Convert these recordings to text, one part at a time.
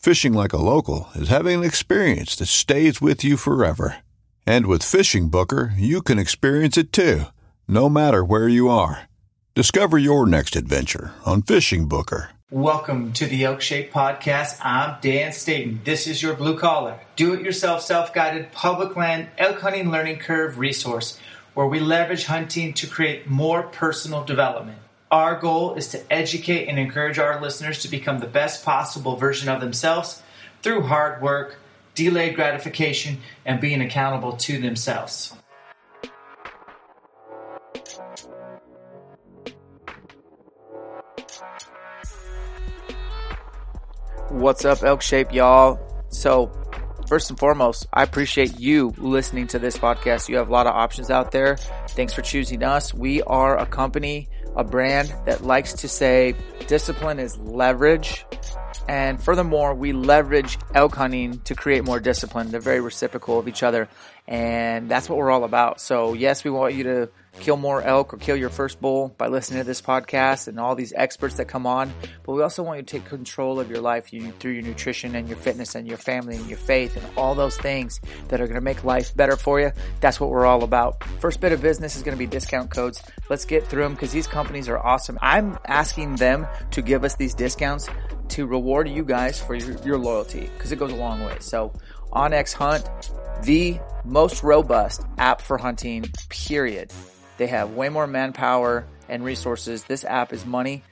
Fishing like a local is having an experience that stays with you forever. And with Fishing Booker, you can experience it too, no matter where you are. Discover your next adventure on Fishing Booker. Welcome to the Elk Shape Podcast. I'm Dan Staton. This is your blue collar, do it yourself, self guided public land elk hunting learning curve resource where we leverage hunting to create more personal development. Our goal is to educate and encourage our listeners to become the best possible version of themselves through hard work, delayed gratification, and being accountable to themselves. What's up, Elk Shape, y'all? So, first and foremost, I appreciate you listening to this podcast. You have a lot of options out there. Thanks for choosing us. We are a company, a brand that likes to say discipline is leverage. And furthermore, we leverage elk hunting to create more discipline. They're very reciprocal of each other. And that's what we're all about. So, yes, we want you to kill more elk or kill your first bull by listening to this podcast and all these experts that come on. But we also want you to take control of your life through your nutrition and your fitness and your family and your faith and all those things that are going to make life better for you. That's what we're all about. First bit of business is going to be discount codes. Let's get through them because these companies are awesome. I'm asking them to give us these discounts to reward you guys for your, your loyalty because it goes a long way. So, onX Hunt, the most robust app for hunting, period. They have way more manpower and resources. This app is money.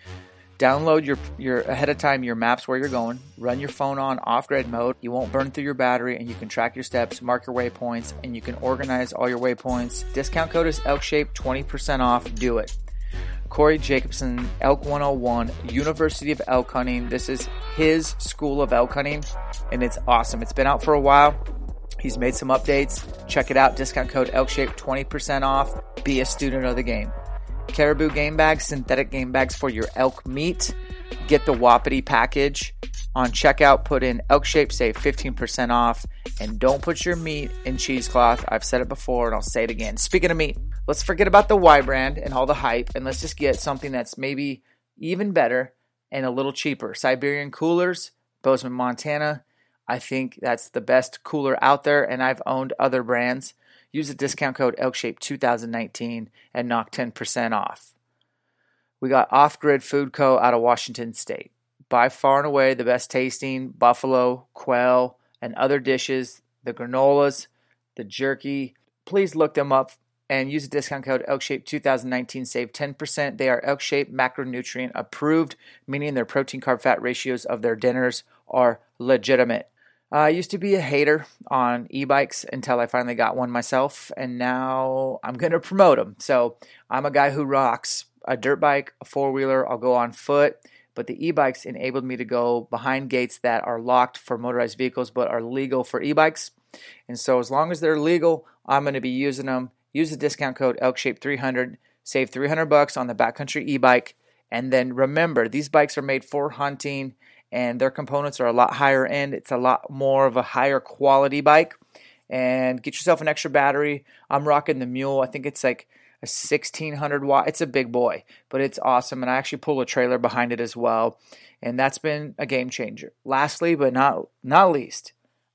Download your, your ahead of time your maps where you're going. Run your phone on off grid mode. You won't burn through your battery and you can track your steps, mark your waypoints, and you can organize all your waypoints. Discount code is Elk Shape, 20% off. Do it. Corey Jacobson, Elk 101, University of Elk Hunting. This is his school of elk hunting, and it's awesome. It's been out for a while. He's made some updates. Check it out. Discount code ELKSHAPE 20% off. Be a student of the game. Caribou game bags, synthetic game bags for your elk meat. Get the Wapiti package. On checkout, put in elk shape, save 15% off. And don't put your meat in cheesecloth. I've said it before and I'll say it again. Speaking of meat, let's forget about the Y brand and all the hype and let's just get something that's maybe even better and a little cheaper. Siberian coolers, Bozeman, Montana. I think that's the best cooler out there, and I've owned other brands. Use the discount code ELKSHAPE2019 and knock 10% off. We got Off Grid Food Co. out of Washington State. By far and away the best tasting buffalo, quail, and other dishes, the granolas, the jerky. Please look them up and use the discount code ELKSHAPE2019. Save 10%. They are ELKSHAPE macronutrient approved, meaning their protein carb fat ratios of their dinners are legitimate. I used to be a hater on e bikes until I finally got one myself, and now I'm going to promote them. So I'm a guy who rocks a dirt bike, a four wheeler, I'll go on foot, but the e bikes enabled me to go behind gates that are locked for motorized vehicles but are legal for e bikes. And so as long as they're legal, I'm going to be using them. Use the discount code ELKSHAPE300, save 300 bucks on the backcountry e bike. And then remember, these bikes are made for hunting and their components are a lot higher end. It's a lot more of a higher quality bike. and get yourself an extra battery. I'm rocking the Mule. I think it's like a 1600 watt. It's a big boy, but it's awesome. And I actually pull a trailer behind it as well. And that's been a game changer. Lastly, but not not least,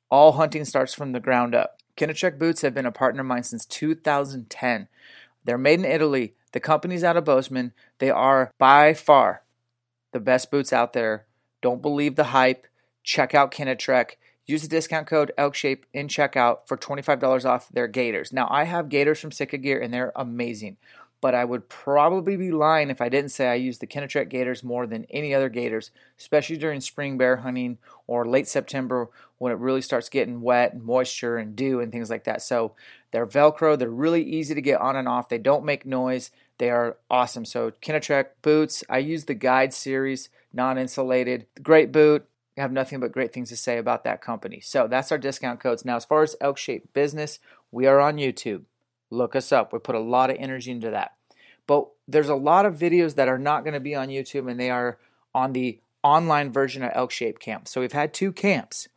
all hunting starts from the ground up. Kenetrek boots have been a partner of mine since 2010. They're made in Italy. The company's out of Bozeman. They are by far the best boots out there. Don't believe the hype. Check out Kenetrek. Use the discount code ElkShape in checkout for $25 off their gaiters. Now, I have gaiters from Sitka Gear and they're amazing, but I would probably be lying if I didn't say I use the Kenetrek gaiters more than any other gaiters, especially during spring bear hunting or late September when it really starts getting wet and moisture and dew and things like that. So they're Velcro, they're really easy to get on and off, they don't make noise, they are awesome. So, Kenetrek boots, I use the Guide series, non insulated, great boot I have nothing but great things to say about that company. So that's our discount codes. Now, as far as Elk Shape Business, we are on YouTube. Look us up. We put a lot of energy into that. But there's a lot of videos that are not going to be on YouTube and they are on the online version of Elk Shape Camp. So we've had two camps.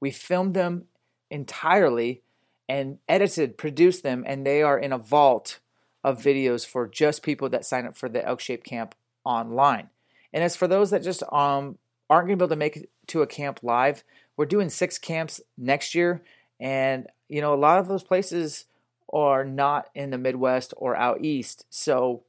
We filmed them entirely and edited, produced them, and they are in a vault of videos for just people that sign up for the Elk Shape Camp online. And as for those that just um, aren't going to be able to make it to a camp live, we're doing six camps next year. And, you know, a lot of those places are not in the Midwest or out east. So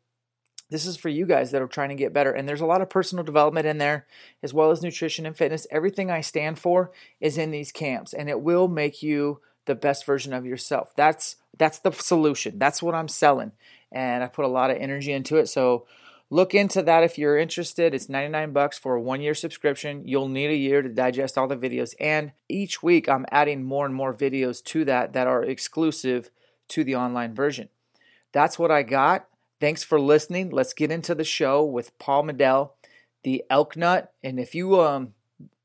this is for you guys that are trying to get better. And there's a lot of personal development in there, as well as nutrition and fitness. Everything I stand for is in these camps, and it will make you the best version of yourself. That's that's the solution. That's what I'm selling. And I put a lot of energy into it. So Look into that if you're interested. It's 99 bucks for a one year subscription. You'll need a year to digest all the videos. And each week I'm adding more and more videos to that that are exclusive to the online version. That's what I got. Thanks for listening. Let's get into the show with Paul Medel, the elk nut. And if you um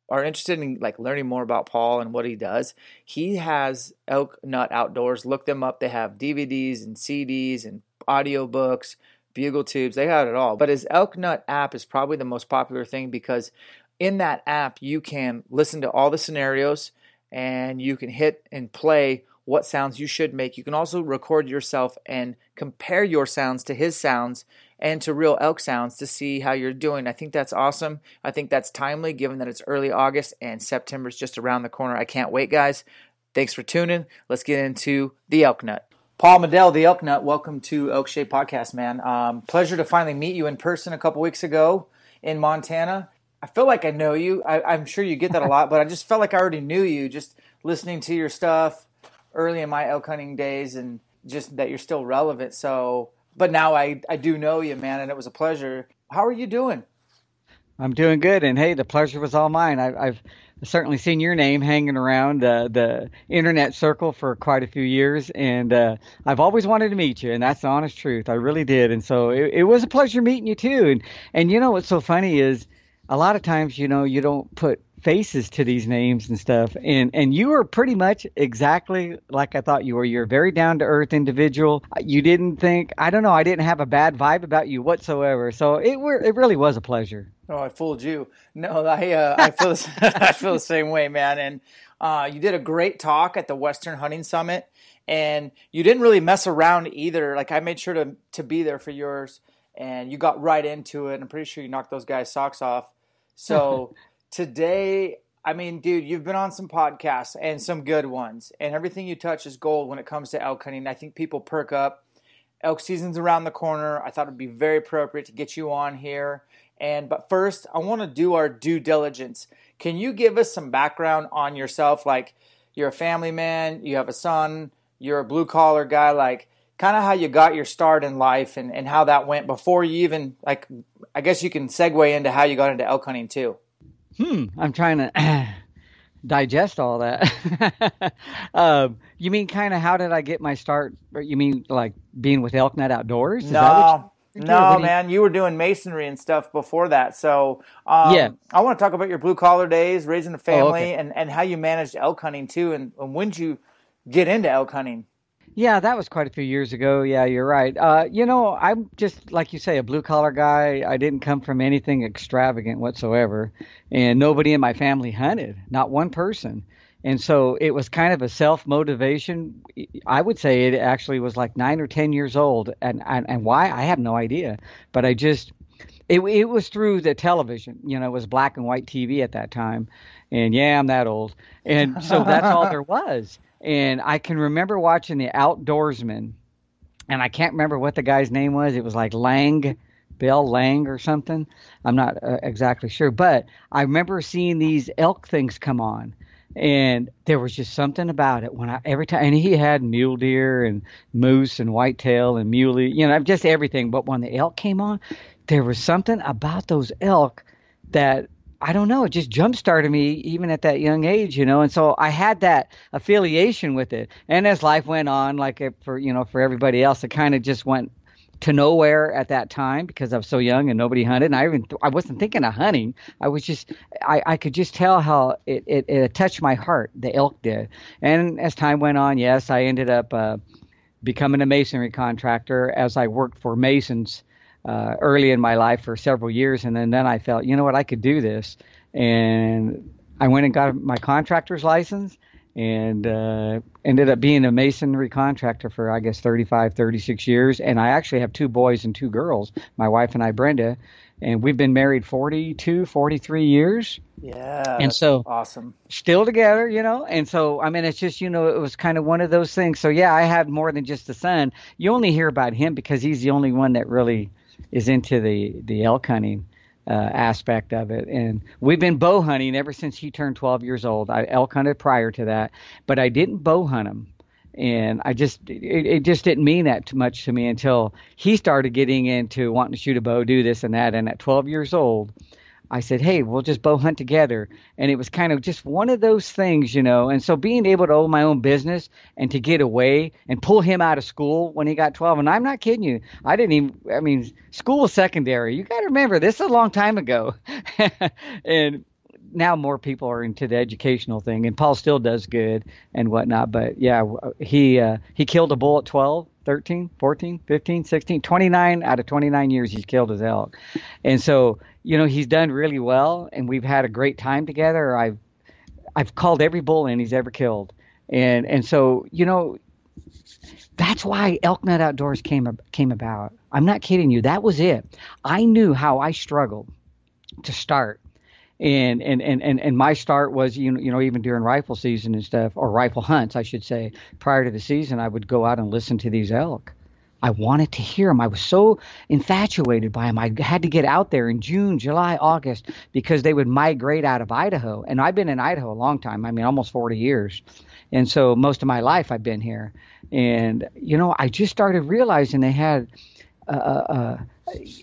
are interested in like learning more about Paul and what he does, he has Elk Nut Outdoors. Look them up. They have DVDs and CDs and audiobooks bugle tubes, they had it all. But his Elk Nut app is probably the most popular thing because in that app you can listen to all the scenarios and you can hit and play what sounds you should make. You can also record yourself and compare your sounds to his sounds and to real elk sounds to see how you're doing. I think that's awesome. I think that's timely given that it's early August and September is just around the corner. I can't wait, guys. Thanks for tuning. Let's get into the elk nut. Paul Medel, the Elk Nut, welcome to Elk Shape Podcast, man. Um, pleasure to finally meet you in person a couple weeks ago in Montana. I feel like I know you. I, am sure you get that a lot, but I just felt like I already knew you just listening to your stuff early in my elk hunting days and just that you're still relevant. So, but now I, I do know you, man, and it was a pleasure. How are you doing? I'm doing good, and hey, the pleasure was all mine. I, I've certainly seen your name hanging around uh, the internet circle for quite a few years, and uh, I've always wanted to meet you, and that's the honest truth. I really did, and so it, it was a pleasure meeting you too. And and you know what's so funny is a lot of times you know you don't put faces to these names and stuff and and you were pretty much exactly like I thought you were you're a very down to earth individual you didn't think I don't know I didn't have a bad vibe about you whatsoever so it were it really was a pleasure Oh, I fooled you. No, I uh, I feel the, I feel the same way, man. And uh, you did a great talk at the Western Hunting Summit, and you didn't really mess around either. Like I made sure to to be there for yours, and you got right into it. I'm pretty sure you knocked those guys' socks off. So today, I mean, dude, you've been on some podcasts and some good ones, and everything you touch is gold when it comes to elk hunting. I think people perk up. Elk season's around the corner. I thought it'd be very appropriate to get you on here and but first, I want to do our due diligence. Can you give us some background on yourself? Like you're a family man, you have a son, you're a blue collar guy, like kind of how you got your start in life and, and how that went before you even like I guess you can segue into how you got into elk hunting too. Hmm, I'm trying to digest all that. um, you mean kind of how did I get my start? You mean like being with Elk Nut Outdoors? Is no, no, man, you were doing masonry and stuff before that. So, um, yeah, I want to talk about your blue collar days, raising a family, oh, okay. and, and how you managed elk hunting too. And, and when did you get into elk hunting? Yeah, that was quite a few years ago. Yeah, you're right. Uh, you know, I'm just like you say, a blue collar guy. I didn't come from anything extravagant whatsoever, and nobody in my family hunted, not one person. And so it was kind of a self motivation. I would say it actually was like nine or 10 years old. And, and, and why? I have no idea. But I just, it, it was through the television. You know, it was black and white TV at that time. And yeah, I'm that old. And so that's all there was. And I can remember watching The Outdoorsman. And I can't remember what the guy's name was. It was like Lang Bill Lang or something. I'm not uh, exactly sure, but I remember seeing these elk things come on, and there was just something about it when I every time. And he had mule deer and moose and whitetail and muley, you know, just everything. But when the elk came on, there was something about those elk that I don't know, it just jump started me even at that young age, you know. And so I had that affiliation with it. And as life went on, like for you know, for everybody else, it kind of just went to nowhere at that time because I was so young and nobody hunted. And I even I wasn't thinking of hunting. I was just I, I could just tell how it, it, it touched my heart. The elk did. And as time went on, yes, I ended up uh, becoming a masonry contractor as I worked for masons uh, early in my life for several years. And then then I felt you know what I could do this. And I went and got my contractor's license and uh, ended up being a masonry contractor for I guess 35, 36 years. And I actually have two boys and two girls. My wife and I, Brenda, and we've been married 42, 43 years. Yeah, and so awesome. Still together, you know. And so I mean, it's just you know, it was kind of one of those things. So yeah, I have more than just a son. You only hear about him because he's the only one that really is into the the elk hunting uh, aspect of it. And we've been bow hunting ever since he turned 12 years old. I elk hunted prior to that, but I didn't bow hunt him. And I just, it, it just didn't mean that too much to me until he started getting into wanting to shoot a bow, do this and that. And at 12 years old, I said, hey, we'll just bow hunt together. And it was kind of just one of those things, you know. And so being able to own my own business and to get away and pull him out of school when he got 12, and I'm not kidding you, I didn't even, I mean, school was secondary. You got to remember, this is a long time ago. and now more people are into the educational thing, and Paul still does good and whatnot. But yeah, he uh, he killed a bull at 12, 13, 14, 15, 16, 29 out of 29 years he's killed his elk, and so you know he's done really well, and we've had a great time together. I've I've called every bull in he's ever killed, and and so you know that's why Elk Nut Outdoors came came about. I'm not kidding you. That was it. I knew how I struggled to start and and and and, and my start was you know you know even during rifle season and stuff or rifle hunts I should say prior to the season I would go out and listen to these elk. I wanted to hear them. I was so infatuated by them. I had to get out there in June, July, August because they would migrate out of Idaho. And I've been in Idaho a long time. I mean, almost 40 years. And so most of my life I've been here. And, you know, I just started realizing they had uh, uh,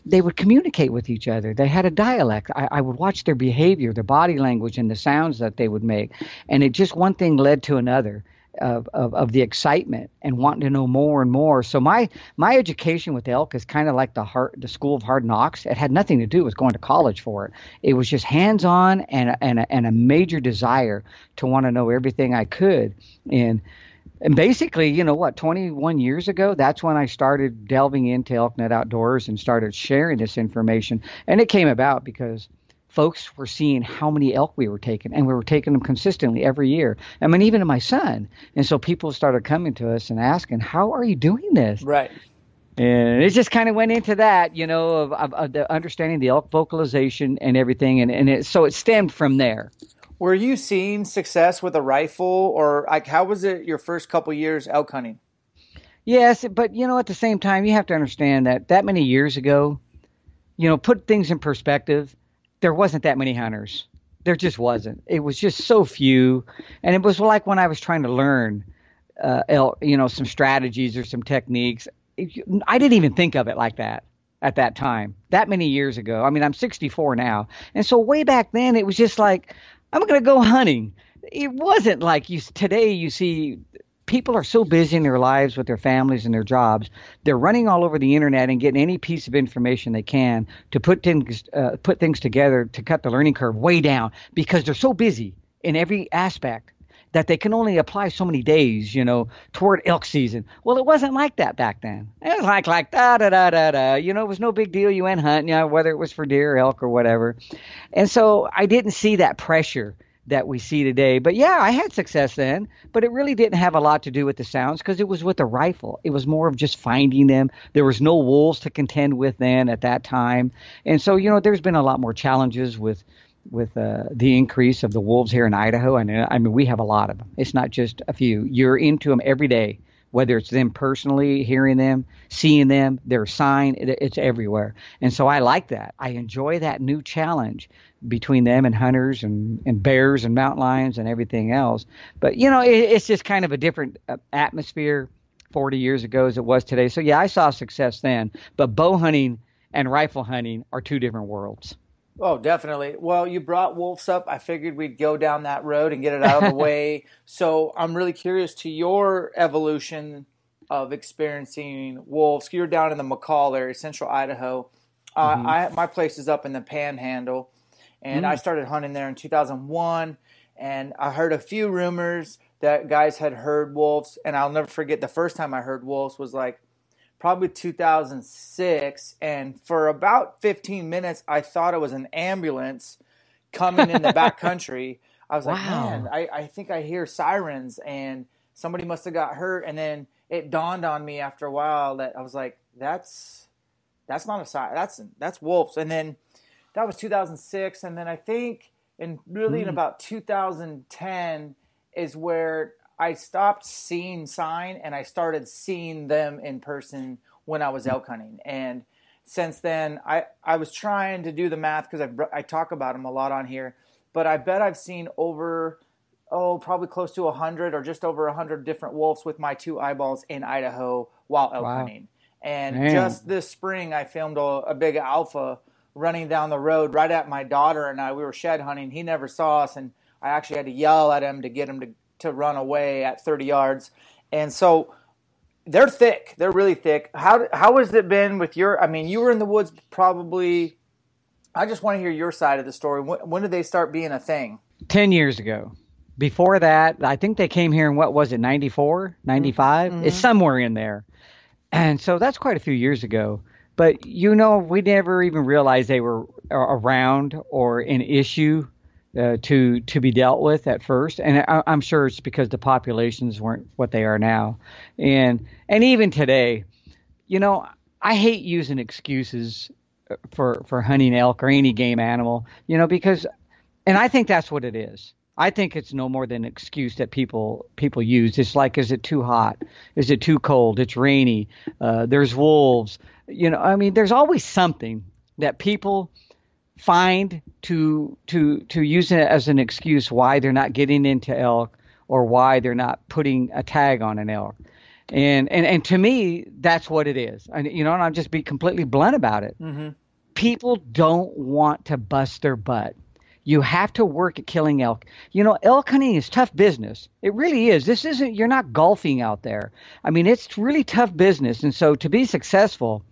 they would communicate with each other. They had a dialect. I, I, would watch their behavior, their body language, and the sounds that they would make. And it just one thing led to another. Of, of, of the excitement and wanting to know more and more. So my my education with elk is kind of like the heart the school of hard knocks. It had nothing to do with going to college for it. It was just hands on and and and a major desire to want to know everything I could. And and basically, you know what, 21 years ago, that's when I started delving into Elk Nut Outdoors and started sharing this information. And it came about because folks were seeing how many elk we were taking, and we were taking them consistently every year. I mean, even to my son. And so people started coming to us and asking, "How are you doing this?" Right. And it just kind of went into that, you know, of, of, of the understanding the elk vocalization and everything, and and it, so it stemmed from there. Were you seeing success with a rifle, or like how was it your first couple years elk hunting? Yes, but you know, at the same time, you have to understand that that many years ago, you know, put things in perspective, there wasn't that many hunters. There just wasn't. It was just so few, and it was like when I was trying to learn, uh, you know, some strategies or some techniques. I didn't even think of it like that at that time, that many years ago. I mean, I'm 64 now. And so way back then, it was just like, I'm going to go hunting. It wasn't like you today. You see, people are so busy in their lives with their families and their jobs. They're running all over the internet and getting any piece of information they can to put things uh, put things together to cut the learning curve way down because they're so busy in every aspect that they can only apply so many days, you know, toward elk season. Well, it wasn't like that back then. It was like like da da da da da. You know, it was no big deal. You went hunting, you know, whether it was for deer, or elk, or whatever. And so I didn't see that pressure that we see today. But yeah, I had success then, but it really didn't have a lot to do with the sounds because it was with a rifle. It was more of just finding them. There was no wolves to contend with then at that time, and so you know, there's been a lot more challenges with with uh, the increase of the wolves here in Idaho. And I mean, we have a lot of them. It's not just a few. You're into them every day whether it's them personally hearing them, seeing them, their sign, it's everywhere. And so I like that. I enjoy that new challenge between them and hunters and, and bears and mountain lions and everything else. But, you know, it, it's just kind of a different uh, atmosphere 40 years ago as it was today. So, yeah, I saw success then. But bow hunting and rifle hunting are two different worlds. Oh, definitely. Well, you brought wolves up. I figured we'd go down that road and get it out of the way. So I'm really curious to your evolution of experiencing wolves. You're down in the McCall area, central Idaho. Uh, mm-hmm. I, my place is up in the Panhandle, and mm. I started hunting there in 2001. And I heard a few rumors that guys had heard wolves, and I'll never forget the first time I heard wolves was like probably 2006. And for about 15 minutes, I thought it was an ambulance coming in the back country. I was wow. like, man, I, I think I hear sirens and somebody must have got hurt. And then it dawned on me after a while that I was like, that's that's not a siren. That's that's wolves. And then that was 2006. And then I think in really mm. in hmm. about 2010 is where I stopped seeing sign and I started seeing them in person when I was hmm. elk hunting. And since then, I, I was trying to do the math because I, I talk about them a lot on here, but I bet I've seen over, oh, probably close to 100 or just over 100 different wolves with my two eyeballs in Idaho while elk wow. hunting. And Man. just this spring, I filmed a, a big alpha running down the road right at my daughter and I. We were shed hunting. He never saw us, and I actually had to yell at him to get him to to run away at 30 yards. And so they're thick. They're really thick. How how has it been with your? I mean, you were in the woods probably. I just want to hear your side of the story. When, when did they start being a thing? Ten years ago. Before that, I think they came here in what was it, 94, 95? Mm-hmm. It's somewhere in there. And so that's quite a few years ago. But you know, we never even realized they were around or an issue uh, to to be dealt with at first, and I, am sure it's because the populations weren't what they are now, and and even today, you know, I hate using excuses for for hunting elk or any game animal, you know, because, and I think that's what it is. I think it's no more than an excuse that people people use. It's like, is it too hot? Is it too cold? It's rainy. Uh, there's wolves. You know, I mean, there's always something that people find to to to use it as an excuse why they're not getting into elk or why they're not putting a tag on an elk. And and and to me, that's what it is. And you know, and I'll just be completely blunt about it. Mm-hmm. People don't want to bust their butt. You have to work at killing elk. You know, elk hunting is tough business. It really is. This isn't you're not golfing out there. I mean, it's really tough business. And so to be successful,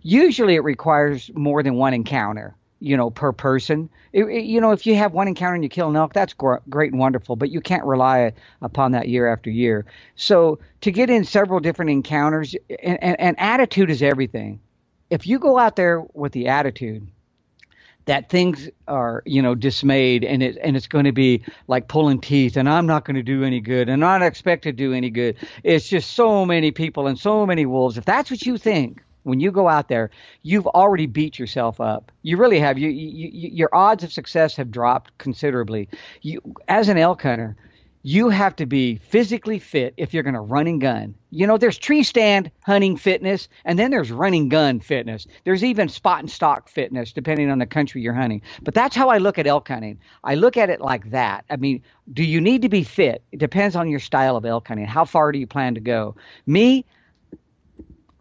usually it requires more than one encounter you know, per person. It, it, you know, if you have one encounter and you kill an elk, that's gr- great and wonderful, but you can't rely upon that year after year. So to get in several different encounters, and, and, and attitude is everything. If you go out there with the attitude that things are, you know, dismayed and it and it's going to be like pulling teeth and I'm not going to do any good and I don't expect to do any good. It's just so many people and so many wolves. If that's what you think, when you go out there, you've already beat yourself up. You really have. You, you, your odds of success have dropped considerably. You, as an elk hunter, you have to be physically fit if you're going to run and gun. You know, there's tree stand hunting fitness, and then there's running gun fitness. There's even spot and stock fitness, depending on the country you're hunting. But that's how I look at elk hunting. I look at it like that. I mean, do you need to be fit? It depends on your style of elk hunting. How far do you plan to go? Me,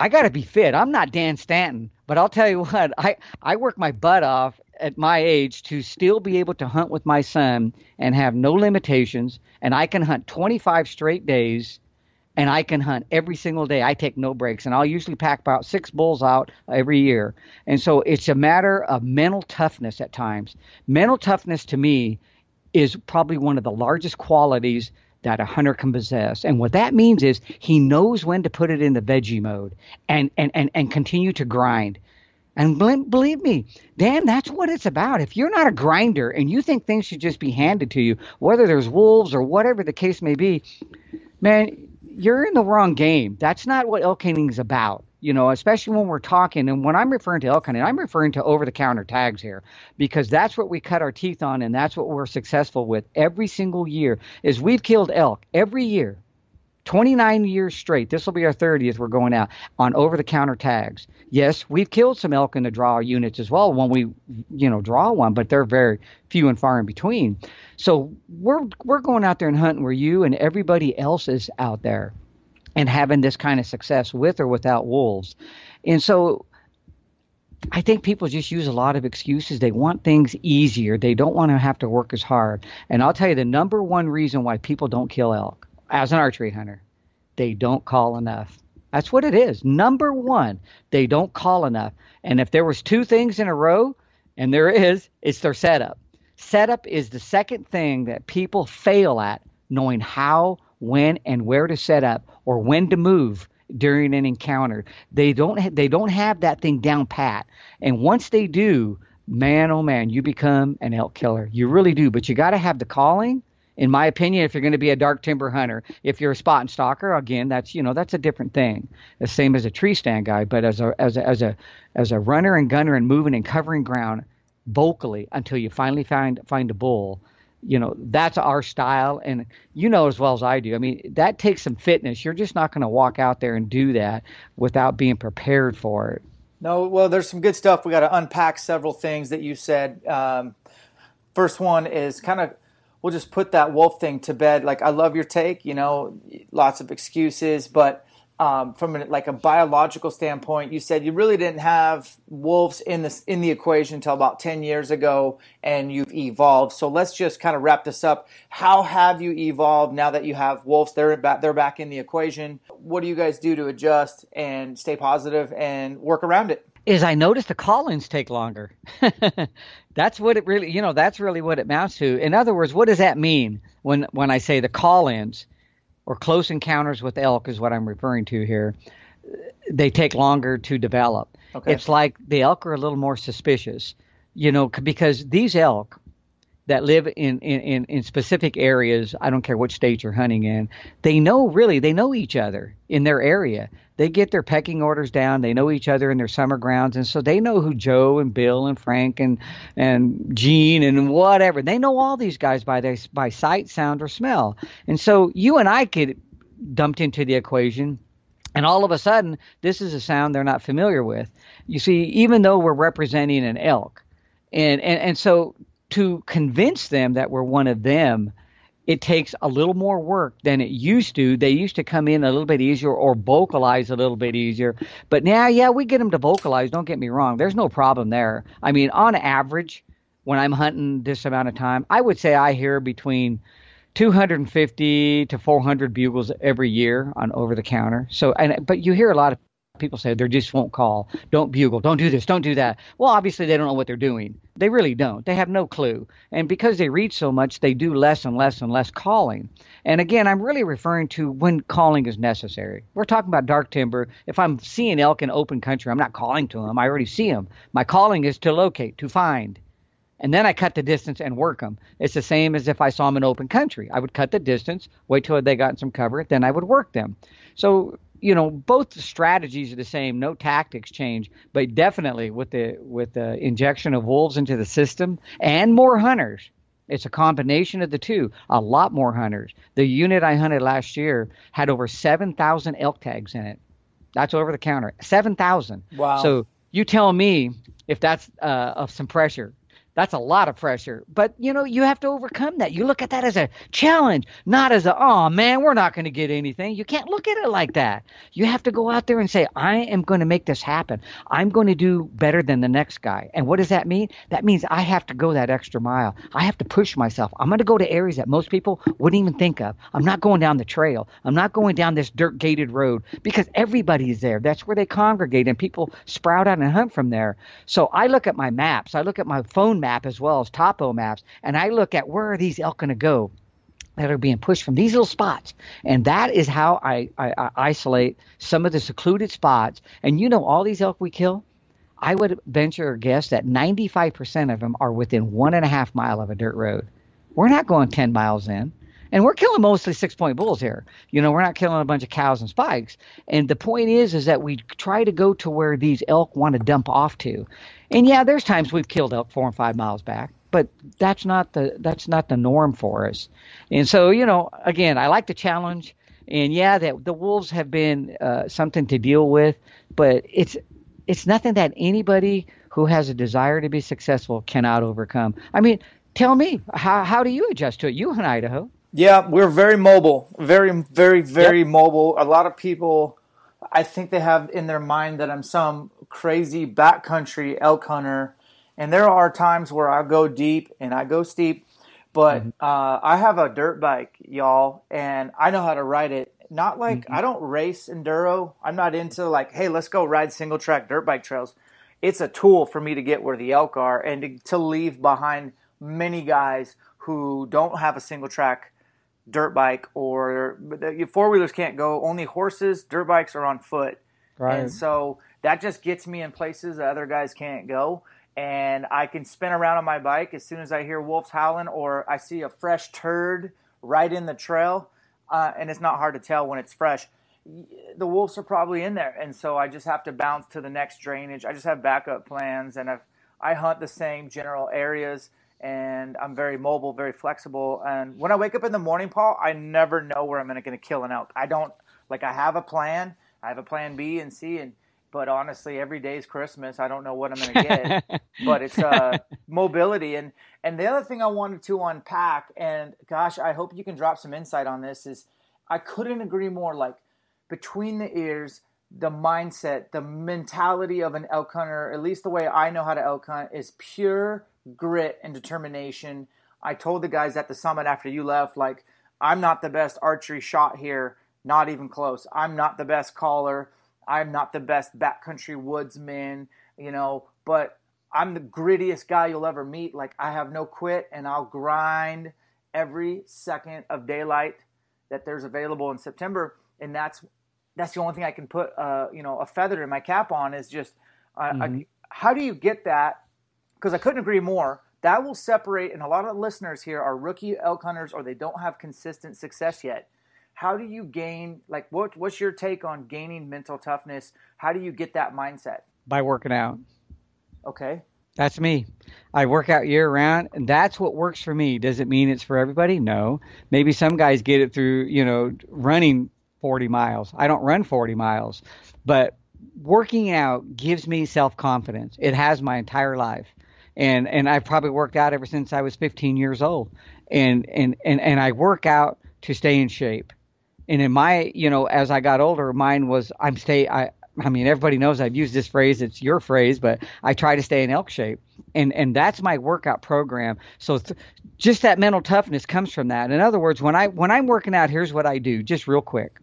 I got to be fit. I'm not Dan Stanton, but I'll tell you what, I, I work my butt off at my age to still be able to hunt with my son and have no limitations. And I can hunt 25 straight days and I can hunt every single day. I take no breaks, and I'll usually pack about six bulls out every year. And so it's a matter of mental toughness at times. Mental toughness to me is probably one of the largest qualities that a hunter can possess. And what that means is he knows when to put it in the veggie mode and, and, and, and continue to grind. And believe me, Dan, that's what it's about. If you're not a grinder and you think things should just be handed to you, whether there's wolves or whatever the case may be, man, you're in the wrong game. That's not what elk hunting is about. You know, especially when we're talking, and when I'm referring to elk hunting, I'm referring to over-the-counter tags here because that's what we cut our teeth on, and that's what we're successful with every single year. Is we've killed elk every year 29 years straight. This will be our 30th. We're going out on over the counter tags. Yes, we've killed some elk in the draw units as well when we, you know, draw one, but they're very few and far in between. So we're we're going out there and hunting where you and everybody else is out there and having this kind of success with or without wolves. And so I think people just use a lot of excuses. They want things easier. They don't want to have to work as hard. And I'll tell you the number one reason why people don't kill elk as an archery hunter, they don't call enough. That's what it is. Number one, they don't call enough. And if there was two things in a row, and there is, it's their setup. Setup is the second thing that people fail at, knowing how, when, and where to set up or when to move during an encounter. They don't ha- they don't have that thing down pat. And once they do, man oh man, you become an elk killer. You really do. But you got to have the calling in my opinion, if you're going to be a dark timber hunter, if you're a spot and stalker, again, that's you know that's a different thing. The same as a tree stand guy, but as a as a as a as a runner and gunner and moving and covering ground vocally until you finally find find a bull, you know that's our style, and you know as well as I do. I mean that takes some fitness. You're just not going to walk out there and do that without being prepared for it. No, well, there's some good stuff. We got to unpack several things that you said. Um, first one is kind of we'll just put that wolf thing to bed. Like I love your take, you know, lots of excuses, but um, from an, like a biological standpoint, you said you really didn't have wolves in this in the equation until about ten years ago, and you've evolved. So let's just kind of wrap this up. How have you evolved now that you have wolves? They're back. They're back in the equation. What do you guys do to adjust and stay positive and work around it? is I noticed the call-ins take longer. that's what it really, you know, that's really what it amounts to. In other words, what does that mean when when I say the call-ins or close encounters with elk is what I'm referring to here? They take longer to develop. Okay. It's like the elk are a little more suspicious, you know, because these elk that live in, in, in specific areas, I don't care which state you're hunting in, they know really, they know each other in their area. They get their pecking orders down. They know each other in their summer grounds, and so they know who Joe and Bill and Frank and and Gene and whatever. They know all these guys by their, by sight, sound, or smell. And so you and I get dumped into the equation and all of a sudden, this is a sound they're not familiar with. You see, even though we're representing an elk, and, and, and so to convince them that we're one of them, it takes a little more work than it used to. They used to come in a little bit easier or vocalize a little bit easier. But now, yeah, we get them to vocalize. Don't get me wrong. There's no problem there. I mean, on average, when I'm hunting this amount of time, I would say I hear between 250 to 400 bugles every year on over the counter. So, and but you hear a lot of people say they just won't call, don't bugle, don't do this, don't do that. Well, obviously they don't know what they're doing. They really don't. They have no clue. And because they read so much, they do less and less and less calling. And again, I'm really referring to when calling is necessary. We're talking about dark timber. If I'm seeing elk in open country, I'm not calling to them. I already see them. My calling is to locate, to find. And then I cut the distance and work them. It's the same as if I saw them in open country. I would cut the distance, wait till they got some cover, then I would work them. So you know both strategies are the same no tactics change but definitely with the with the injection of wolves into the system and more hunters. It's a combination of the two a lot more hunters. The unit i hunted last year had over 7000 elk tags in it. That's over the counter 7000 wow. So you tell me if that's uh, of some pressure that's a lot of pressure. But you know, you have to overcome that. You look at that as a challenge, not as a oh man, we're not going to get anything. You can't look at it like that. You have to go out there and say, I am going to make this happen. I'm going to do better than the next guy. And what does that mean? That means I have to go that extra mile. I have to push myself. I'm going to go to areas that most people wouldn't even think of. I'm not going down the trail. I'm not going down this dirt gated road because everybody's there. That's where they congregate and people sprout out and hunt from there. So I look at my maps. I look at my phone map as well as topo maps, and I look at where are these elk going to go that are being pushed from these little spots. And that is how I, I, I, isolate some of the secluded spots. And you know, all these elk we kill, I would venture a guess that 95% of them are within one and a half mile of a dirt road. We're not going 10 miles in. And we're killing mostly six point bulls here. You know, we're not killing a bunch of cows and spikes. And the point is, is that we try to go to where these elk want to dump off to. And yeah, there's times we've killed elk four and five miles back, but that's not the that's not the norm for us. And so, you know, again, I like the challenge. And yeah, that the wolves have been uh, something to deal with, but it's it's nothing that anybody who has a desire to be successful cannot overcome. I mean, tell me, how how do you adjust to it? You in Idaho? Yeah, we're very mobile, very, very, very yep. mobile. A lot of people, I think they have in their mind that I'm some crazy backcountry elk hunter, and there are times where I go deep and I go steep, but mm-hmm. uh, I have a dirt bike, y'all, and I know how to ride it. Not like mm-hmm. I don't race enduro. I'm not into like, hey, let's go ride single track dirt bike trails. It's a tool for me to get where the elk are and to, to leave behind many guys who don't have a single track dirt bike or four wheelers can't go. Only horses, dirt bikes are on foot. Right. And so that just gets me in places that other guys can't go. And I can spin around on my bike as soon as I hear wolves howling or I see a fresh turd right in the trail. Uh, and it's not hard to tell when it's fresh. The wolves are probably in there. And so I just have to bounce to the next drainage. I just have backup plans and I've, I hunt the same general areas and I'm very mobile, very flexible. And when I wake up in the morning, Paul, I never know where I'm going to kill an elk. I don't like. I have a plan. I have a plan B and C, and but honestly, every day is Christmas. I don't know what I'm going to get, but it's uh, mobility. And and the other thing I wanted to unpack, and gosh, I hope you can drop some insight on this. Is I couldn't agree more. Like between the ears, the mindset, the mentality of an elk hunter, at least the way I know how to elk hunt, is pure grit and determination. I told the guys at the summit after you left, like, I'm not the best archery shot here, not even close. I'm not the best caller. I'm not the best backcountry woodsman, you know, but I'm the grittiest guy you'll ever meet. Like, I have no quit and I'll grind every second of daylight that there's available in September. And that's that's the only thing I can put, uh, you know, a feather in my cap on is just, uh, mm-hmm. I, how do you get that because I couldn't agree more. That will separate, and a lot of listeners here are rookie elk hunters or they don't have consistent success yet. How do you gain, like, what, what's your take on gaining mental toughness? How do you get that mindset? By working out. Okay. That's me. I work out year round, and that's what works for me. Does it mean it's for everybody? No. Maybe some guys get it through, you know, running 40 miles. I don't run 40 miles, but working out gives me self confidence. It has my entire life and and I've probably worked out ever since I was 15 years old, and and and and I work out to stay in shape. And in my, you know, as I got older, mine was I'm stay. I I mean, everybody knows I've used this phrase. It's your phrase, but I try to stay in elk shape, and and that's my workout program. So th- just that mental toughness comes from that. In other words, when I when I'm working out, here's what I do, just real quick.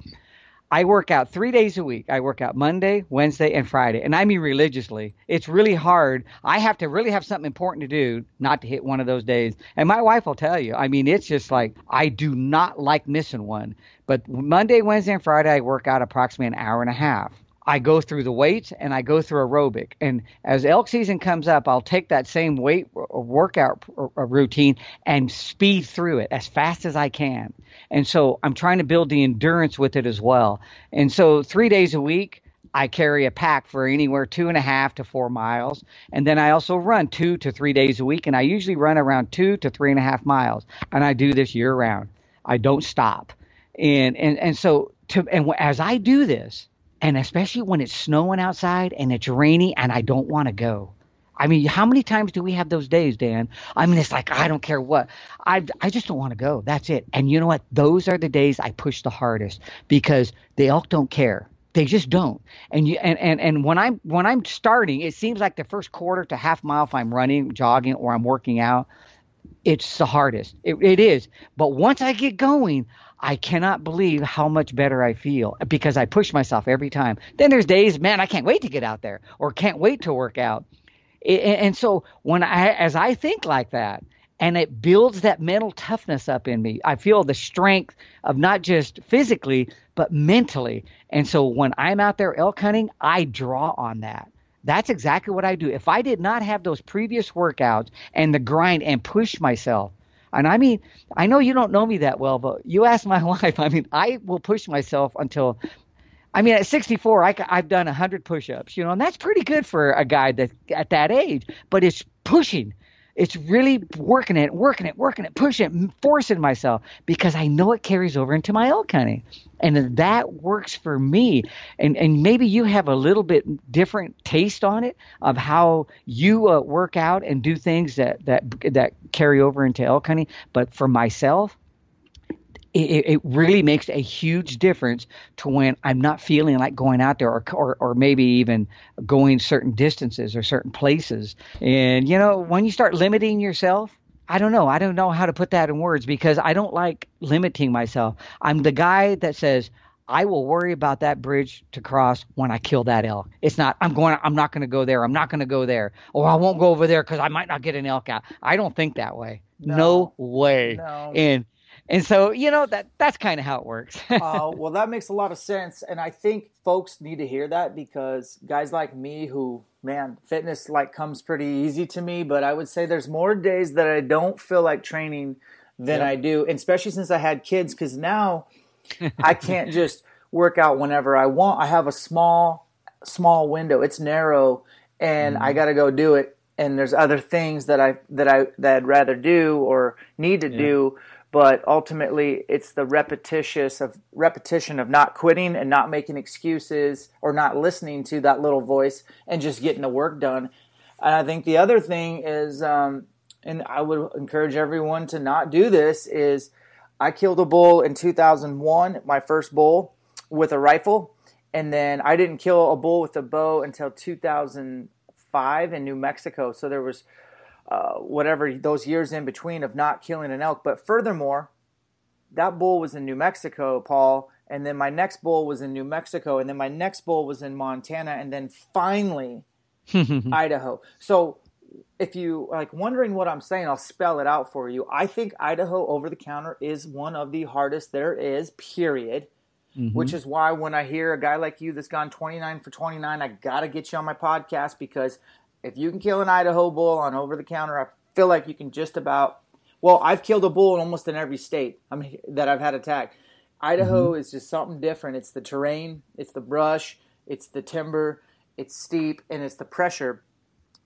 I work out three days a week. I work out Monday, Wednesday, and Friday, and I mean religiously. It's really hard. I have to really have something important to do not to hit one of those days. And my wife will tell you. I mean, it's just like I do not like missing one. But Monday, Wednesday, and Friday, I work out approximately an hour and a half. I go through the weights and I go through aerobic. And as elk season comes up, I'll take that same weight workout uh, routine and speed through it as fast as I can. And so I'm trying to build the endurance with it as well. And so three days a week, I carry a pack for anywhere two and a half to four miles. And then I also run two to three days a week. And I usually run around two to three and a half miles. And I do this year round. I don't stop. And, and, and so to, and as I do this, and especially when it's snowing outside and it's rainy and I don't want to go. I mean, how many times do we have those days, Dan? I mean, it's like I don't care what. I I just don't want to go. That's it. And you know what? Those are the days I push the hardest because the elk don't care. They just don't. And you and, and and when I'm when I'm starting, it seems like the first quarter to half mile if I'm running, jogging, or I'm working out, it's the hardest. It, it is. But once I get going, I cannot believe how much better I feel because I push myself every time. Then there's days, man, I can't wait to get out there or can't wait to work out. And so when I, as I think like that, and it builds that mental toughness up in me, I feel the strength of not just physically but mentally. And so when I'm out there elk hunting, I draw on that. That's exactly what I do. If I did not have those previous workouts and the grind and push myself, and I mean, I know you don't know me that well, but you ask my wife. I mean, I will push myself until, I mean, at 64, I, have done 100 push ups, you know, and that's pretty good for a guy that at that age, but it's pushing it's really working it, working it, working it, pushing it, forcing myself because I know it carries over into my elk hunting. And that works for me. And and maybe you have a little bit different taste on it of how you uh, work out and do things that that that carry over into elk hunting. But for myself, it, it, really makes a huge difference to when I'm not feeling like going out there or, or, or maybe even going certain distances or certain places. And, you know, when you start limiting yourself, I don't know. I don't know how to put that in words because I don't like limiting myself. I'm the guy that says, I will worry about that bridge to cross when I kill that elk. It's not, I'm going, I'm not going to go there. I'm not going to go there. Or I won't go over there because I might not get an elk out. I don't think that way. No, no way. No. And, and so you know that that's kind of how it works. uh, well, that makes a lot of sense, and I think folks need to hear that because guys like me, who man, fitness like comes pretty easy to me, but I would say there's more days that I don't feel like training than yep. I do, and especially since I had kids, because now I can't just work out whenever I want. I have a small small window; it's narrow, and mm-hmm. I got to go do it. And there's other things that I that I that I'd rather do or need to yeah. do but ultimately it's the repetitious of repetition of not quitting and not making excuses or not listening to that little voice and just getting the work done. And i think the other thing is um, and i would encourage everyone to not do this is i killed a bull in 2001 my first bull with a rifle. And then i didn't kill a bull with a bow until 2005 in new mexico. So there was uh, whatever those years in between of not killing an elk. But furthermore, that bull was in New Mexico, Paul, and then my next bull was in New Mexico, and then my next bull was in Montana, and then finally Idaho. So if you like wondering what I'm saying, I'll spell it out for you. I think Idaho over the counter is one of the hardest there is, period. Mm-hmm. Which is why when I hear a guy like you that's gone 29 for 29, I got to get you on my podcast because if you can kill an Idaho bull on over the counter, I feel like you can just about. Well, I've killed a bull in almost in every state I mean, that I've had attacked. Idaho mm-hmm. is just something different. It's the terrain, it's the brush, it's the timber, it's steep, and it's the pressure.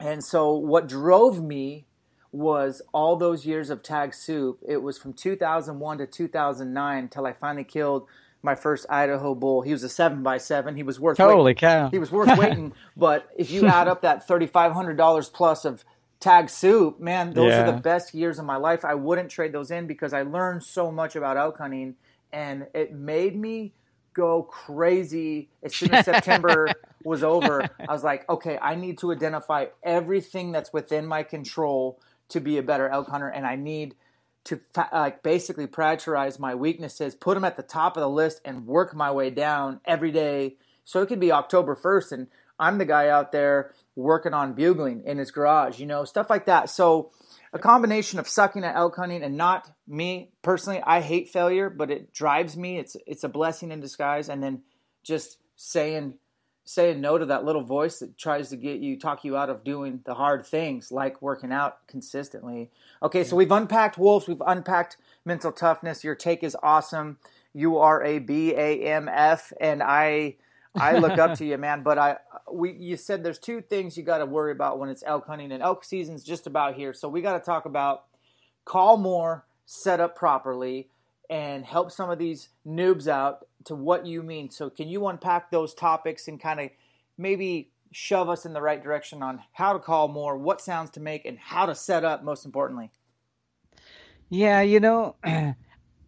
And so, what drove me was all those years of tag soup. It was from 2001 to 2009 until I finally killed my first Idaho bull. He was a seven by seven. He was worth holy waiting. cow. He was worth waiting. but if you add up that thirty five hundred dollars plus of tag soup, man, those yeah. are the best years of my life. I wouldn't trade those in because I learned so much about elk hunting, and it made me go crazy as soon as September was over. I was like, okay, I need to identify everything that's within my control to be a better elk hunter, and I need to like basically prioritize my weaknesses, put them at the top of the list, and work my way down every day. So it could be October first, and I'm the guy out there working on bugling in his garage, you know, stuff like that. So a combination of sucking at elk hunting and not me personally. I hate failure, but it drives me. It's it's a blessing in disguise, and then just saying saying no to that little voice that tries to get you talk you out of doing the hard things like working out consistently. Okay so we've unpacked wolves we've unpacked mental toughness your take is awesome. You are a b-a-m-f and i i look up to you man but i we you said there's two things you got to worry about when it's elk hunting and elk season's just about here. So we got to talk about call more set up properly and help some of these noobs out to what you mean. So, can you unpack those topics and kind of maybe shove us in the right direction on how to call more, what sounds to make, and how to set up, most importantly? Yeah, you know.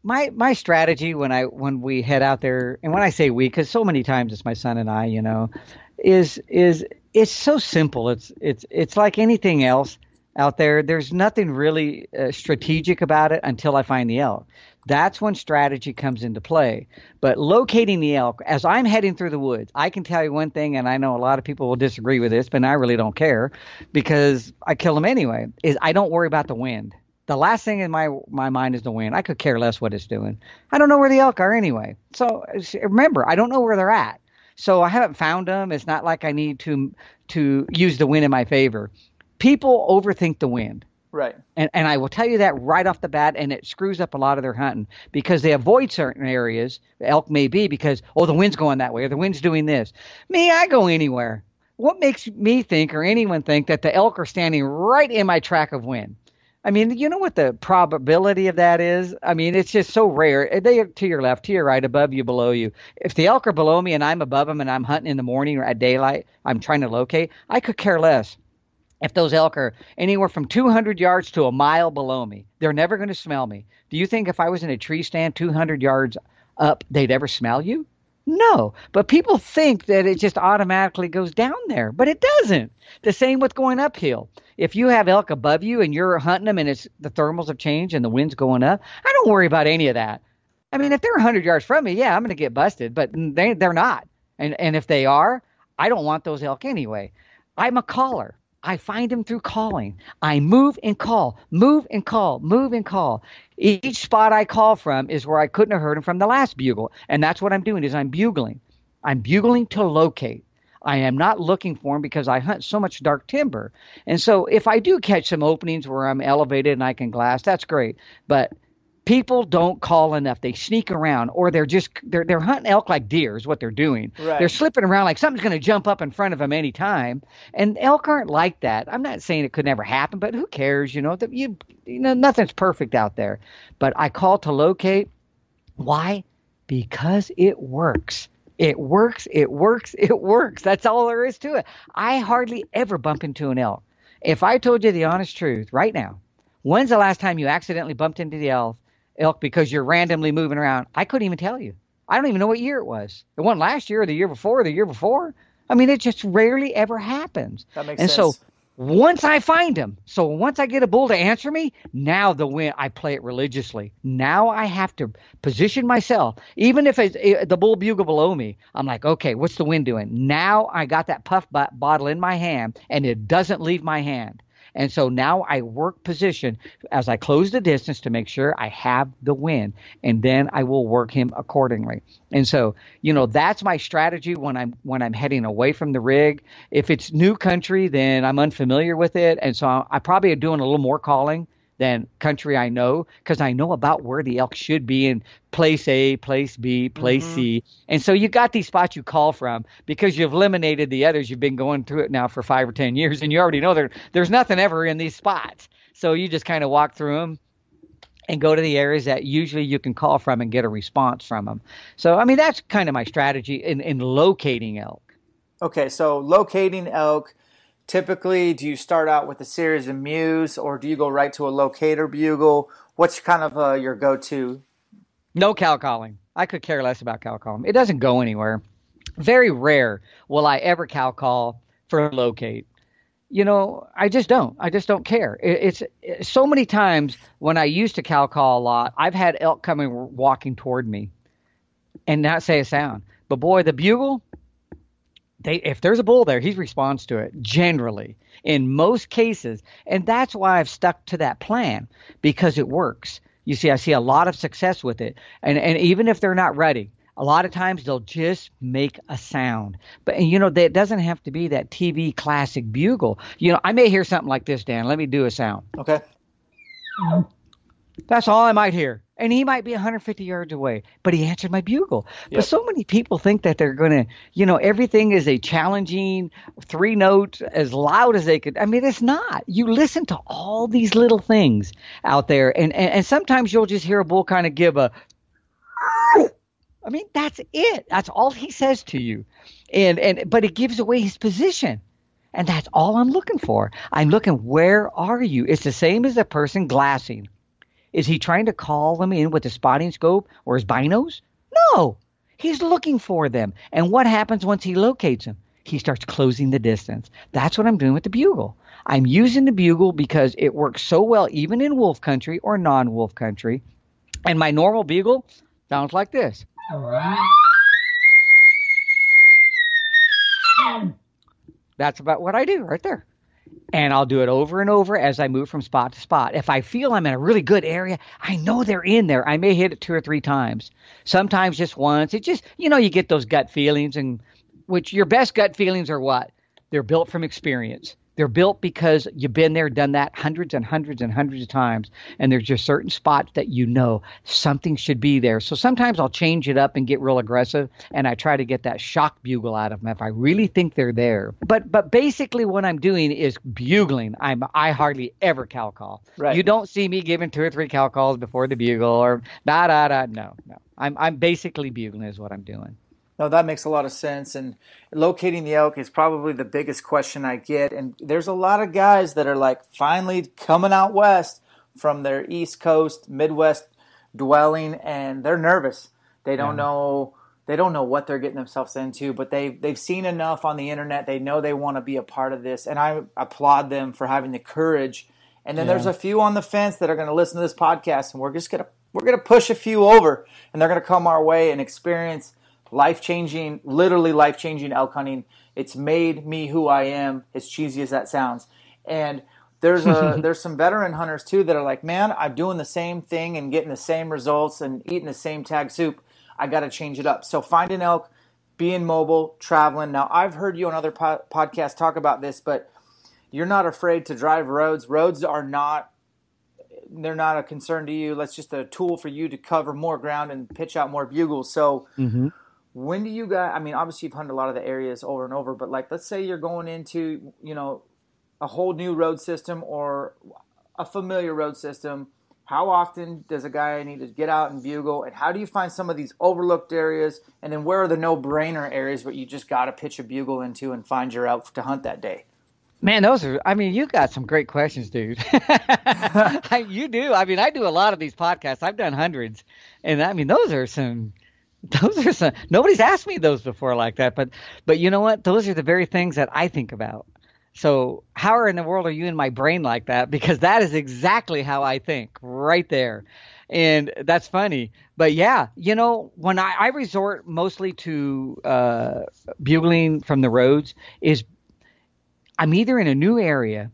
my my strategy when I when we head out there and when I say we because so many times it's my son and I you know is is it's so simple it's it's it's like anything else out there there's nothing really uh, strategic about it until I find the elk that's when strategy comes into play. But locating the elk, as I'm heading through the woods, I can tell you one thing, and I know a lot of people will disagree with this, but I really don't care because I kill them anyway. Is I don't worry about the wind. The last thing in my my mind is the wind. I could care less what it's doing. I don't know where the elk are anyway. So remember, I don't know where they're at. So I haven't found them. It's not like I need to to use the wind in my favor. People overthink the wind. Right. And, and I will tell you that right off the bat, and it screws up a lot of their hunting because they avoid certain areas, elk may be, because, oh, the wind's going that way or the wind's doing this. Me, I go anywhere. What makes me think or anyone think that the elk are standing right in my track of wind? I mean, you know what the probability of that is? I mean, it's just so rare. Eh, they are to your left, to your right, above you, below you. If the elk are below me and I'm above them and I'm hunting in the morning or at daylight, I'm trying to locate, I could care less if those elk are anywhere from 200 yards to a mile below me, they're never going to smell me. Do you think if I was in a tree stand 200 yards up, they'd ever smell you? No, but people think that it just automatically goes down there, but it doesn't. The same with going uphill. If you have elk above you and you're hunting them and it's the thermals have changed and the wind's going up, I don't worry about any of that. I mean, if they're 100 yards from me, yeah, I'm going to get busted, but they they're not. And and if they are, I don't want those elk anyway. I'm a caller. I find him through calling. I move and call, move and call, move and call. Each spot I call from is where I couldn't have heard him from the last bugle, and that's what I'm doing is I'm bugling. I'm bugling to locate. I am not looking for him because I hunt so much dark timber. And so if I do catch some openings where I'm elevated and I can glass, that's great. But people don't call enough. They sneak around, or they're just they're they're hunting elk like deer is what they're doing. Right. They're slipping around like something's going to jump up in front of them any time. And elk aren't like that. I'm not saying it could never happen, but who cares? You know, that you you know nothing's perfect out there. But I call to locate. Why? Because it works. It works. It works. It works. That's all there is to it. I hardly ever bump into an elk. If I told you the honest truth right now, when's the last time you accidentally bumped into the elk elk because you're randomly moving around. I couldn't even tell you. I don't even know what year it was. It wasn't last year or the year before or the year before. I mean, it just rarely ever happens. That makes and sense. so once I find him, so once I get a bull to answer me, now the win, I play it religiously. Now I have to position myself, even if it's eh, the bull bugle below me. I'm like, okay, what's the wind doing? Now I got that puff bottle in my hand, and it doesn't leave my hand. And so now I work position as I close the distance to make sure I have the win, and then I will work him accordingly. And so, you know, that's my strategy when I'm when I'm heading away from the rig. If it's new country, then I'm unfamiliar with it, and so I probably doing a little more calling than country I know because I know about where the elk should be in place A, place B, place Mm-hmm. C. And so you got these spots you call from because you've eliminated the others. You've been going through it now for five or 10 years and you already know there, there's nothing ever in these spots. So you just kind of walk through them and go to the areas that usually you can call from and get a response from them. So, I mean, that's kind of my strategy in, in locating elk. Okay, so locating elk. Typically, do you start out with a series of mews, or do you go right to a locator bugle? What's kind of uh, your go-to? No cow calling. I could care less about cow calling. It doesn't go anywhere. Very rare will I ever cow call for locate. You know, I just don't. I just don't care. It, it's it, so many times when I used to cow call a lot, I've had elk coming walking toward me and not say a sound. But boy, the bugle, they if there's a bull there, he responds to it generally in most cases, and that's why I've stuck to that plan because it works. You see, I see a lot of success with it, and and even if they're not ready, a lot of times they'll just make a sound. But you know, that doesn't have to be that TV classic bugle. You know, I may hear something like this, Dan. Let me do a sound. Okay. That's all I might hear. And he might be 150 yards away, but he answered my bugle. Yep. But so many people think that they're going to, you know, everything is a challenging three notes as loud as they could. I mean, it's not. You listen to all these little things out there, and, and, and sometimes you'll just hear a bull kind of give a, I mean, that's it. That's all he says to you. And, and, but it gives away his position. And that's all I'm looking for. I'm looking, where are you? It's the same as a person glassing. Is he trying to call them in with a spotting scope or his binos? No. He's looking for them. And what happens once he locates them? He starts closing the distance. That's what I'm doing with the bugle. I'm using the bugle because it works so well even in wolf country or non wolf country. And my normal bugle sounds like this. That's about what I do right there. And I'll do it over and over as I move from spot to spot. If I feel I'm in a really good area, I know they're in there. I may hit it two or three times. Sometimes just once. It just, you know, you get those gut feelings and which your best gut feelings are what? They're built from experience. They're built because you've been there, done that hundreds and hundreds and hundreds of times, and there's just certain spots that you know something should be there. So sometimes I'll change it up and get real aggressive, and I try to get that shock bugle out of them if I really think they're there. But but basically, what I'm doing is bugling. I'm I hardly ever cow call. Right. You don't see me giving two or three cow calls before the bugle or da da da. No no. I'm I'm basically bugling is what I'm doing. No, that makes a lot of sense. And locating the elk is probably the biggest question I get. And there's a lot of guys that are like finally coming out west from their East Coast, Midwest dwelling, and they're nervous. They don't yeah. know they don't know what they're getting themselves into, but they they've seen enough on the internet. They know they want to be a part of this, and I applaud them for having the courage. And then yeah. there's a few on the fence that are going to listen to this podcast, and we're just gonna we're gonna push a few over, and they're going to come our way and experience life changing, literally life changing elk hunting. It's made me who I am, as cheesy as that sounds. And there's a there's some veteran hunters too that are like, man, I'm doing the same thing and getting the same results and eating the same tag soup. I got to change it up. So find an elk, being mobile, traveling. Now I've heard you on other po- podcasts talk about this, but you're not afraid to drive roads. Roads are not they're not a concern to you. That's just a tool for you to cover more ground and pitch out more bugles. So. Mm-hmm when do you guys i mean obviously you've hunted a lot of the areas over and over but like let's say you're going into you know a whole new road system or a familiar road system how often does a guy need to get out and bugle and how do you find some of these overlooked areas and then where are the no-brainer areas where you just got to pitch a bugle into and find your elk to hunt that day Man, those are, I mean, you got some great questions, dude. you do. I mean, I do a lot of these podcasts. I've done hundreds. And I mean, those are some, those are some nobody's asked me those before like that but but you know what? Those are the very things that i think about. So how in the world are you in my brain like that? Because that is exactly how i think right there. And that's funny. But yeah you know when i, I resort mostly to uh, bugling from the roads is i'm either in a new area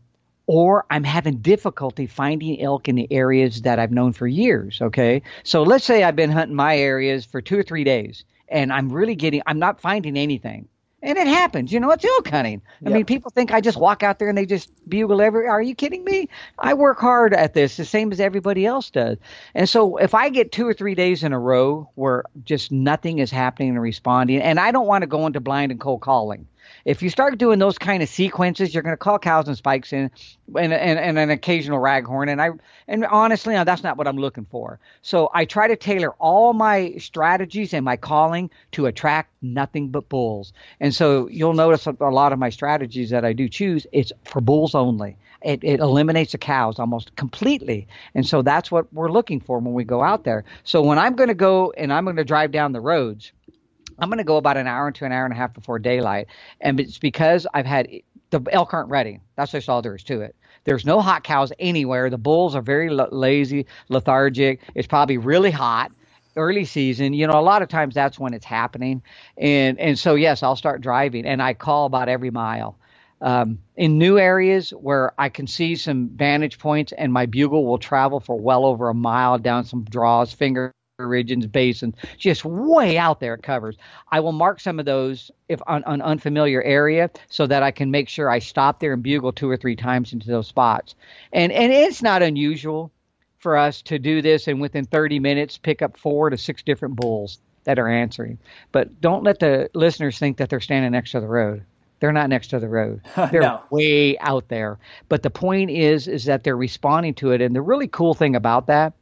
or I'm having difficulty finding elk in the areas that I've known for years. Okay. So let's say I've been hunting my areas for two or three days and I'm really getting, I'm not finding anything. And it happens, you know, it's elk hunting. I yep. mean, people think I just walk out there and they just bugle every. Are you kidding me? I work hard at this, the same as everybody else does. And so, if I get two or three days in a row where just nothing is happening and responding, and I don't want to go into blind and cold calling, if you start doing those kind of sequences, you're going to call cows and spikes in, and, and, and an occasional raghorn. And I and honestly, that's not what I'm looking for. So I try to tailor all my strategies and my calling to attract nothing but bulls. And so you'll notice a lot of my strategies that I do choose, it's for bulls only. It, it, eliminates the cows almost completely. And so that's what we're looking for when we go out there. So when I'm going to go and I'm going to drive down the roads, I'm going to go about an hour to an hour and a half before daylight, and it's because I've had the elk aren't ready. That's just all there is to it. There's no hot cows anywhere. The bulls are very l- lazy, lethargic. It's probably really hot early season. You know, a lot of times that's when it's happening, and and so yes, I'll start driving, and I call about every mile. Um, in new areas where I can see some vantage points, and my bugle will travel for well over a mile down some draws, finger regions, basins, just way out there it covers. I will mark some of those if on an unfamiliar area so that I can make sure I stop there and bugle two or three times into those spots. And and it's not unusual for us to do this and within 30 minutes pick up four to six different bulls that are answering. But don't let the listeners think that they're standing next to the road. They're not next to the road. They're no. way out there. But the point is is that they're responding to it and the really cool thing about that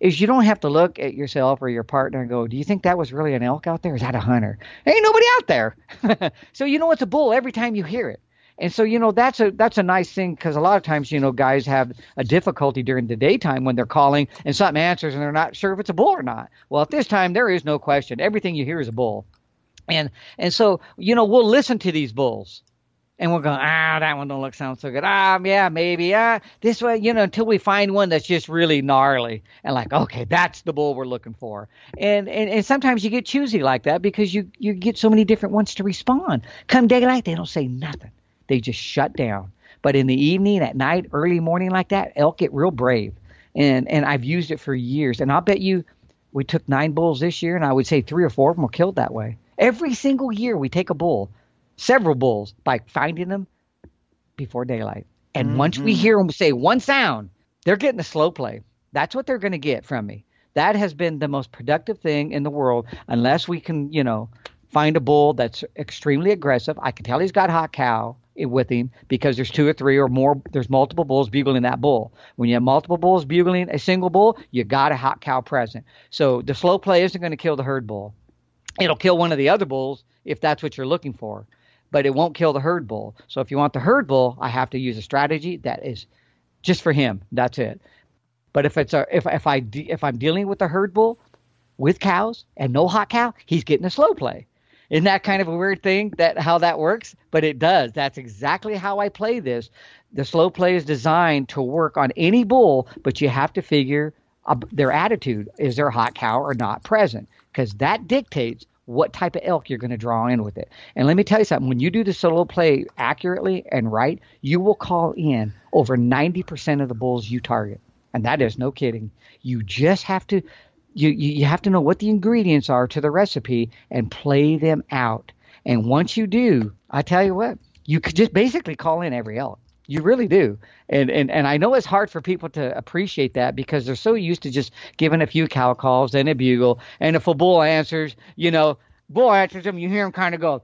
is you don't have to look at yourself or your partner and go, "Do you think that was really an elk out there? Is that a hunter? Ain't nobody out there." so you know it's a bull every time you hear it. And so you know that's a that's a nice thing because a lot of times you know guys have a difficulty during the daytime when they're calling and something answers and they're not sure if it's a bull or not. Well, at this time there is no question. Everything you hear is a bull. And and so you know we'll listen to these bulls and we're going, ah, that one don't look sound so good. Ah, yeah, maybe. Ah, this way, you know, until we find one that's just really gnarly and like, okay, that's the bull we're looking for. And and, and sometimes you get choosy like that because you you get so many different ones to respond. Come daylight, they don't say nothing. They just shut down. But in the evening, at night, early morning like that, elk get real brave. And and I've used it for years. And I'll bet you we took nine bulls this year, and I would say three or four of them were killed that way Every single year we take a bull, several bulls, by finding them before daylight. And mm-hmm. once we mm-hmm. hear them say one sound, they're getting a slow play. That's what they're going to get from me. That has been the most productive thing in the world, unless we can, you know, find a bull that's extremely aggressive. I can tell he's got hot cow with him because there's two or three or more. There's multiple bulls bugling that bull. When you have multiple bulls bugling a single bull, you got a hot cow present. So the slow play isn't going to kill the herd bull. It'll kill one of the other bulls if that's what you're looking for, but it won't kill the herd bull. So if you want the herd bull, I have to use a strategy that is just for him. That's it. But if it's a if if I if I'm dealing with a herd bull with cows and no hot cow, he's getting a slow play. Isn't that kind of a weird thing that how that works? But it does. That's exactly how I play this. The slow play is designed to work on any bull, but you have to figure uh, their attitude. Is there a hot cow or not present? Because that dictates what type of elk you're going to draw in with it. And let me tell you something when you do the slow play accurately and right, you will call in over 90% of the bulls you target. And that is no kidding. You just have to you, you have to know what the ingredients are to the recipe and play them out. And once you do, I tell you what, you could just basically call in every elk. You really do. And, and and I know it's hard for people to appreciate that because they're so used to just giving a few cow calls and a bugle. And if a bull answers, you know, bull answers them, you hear him kind of go,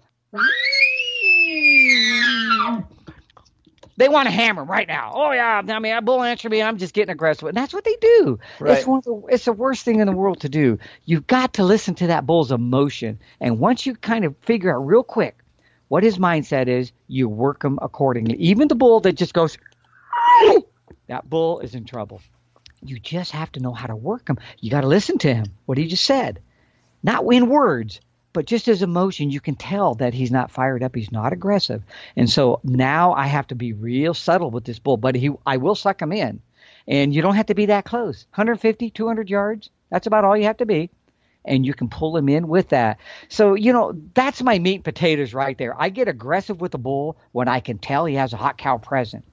they want to hammer right now. Oh yeah, I mean, bull answer me. I'm just getting aggressive, and that's what they do. Right. It's one of the, it's the worst thing in the world to do. You've got to listen to that bull's emotion, and once you kind of figure out real quick what his mindset is, you work him accordingly. Even the bull that just goes, that bull is in trouble. You just have to know how to work him. You got to listen to him. What he just said, not in words, but just his emotion, you can tell that he's not fired up. He's not aggressive. And so now I have to be real subtle with this bull, but he, I will suck him in. And you don't have to be that close 150, 200 yards. That's about all you have to be. And you can pull him in with that. So, you know, that's my meat and potatoes right there. I get aggressive with a bull when I can tell he has a hot cow present.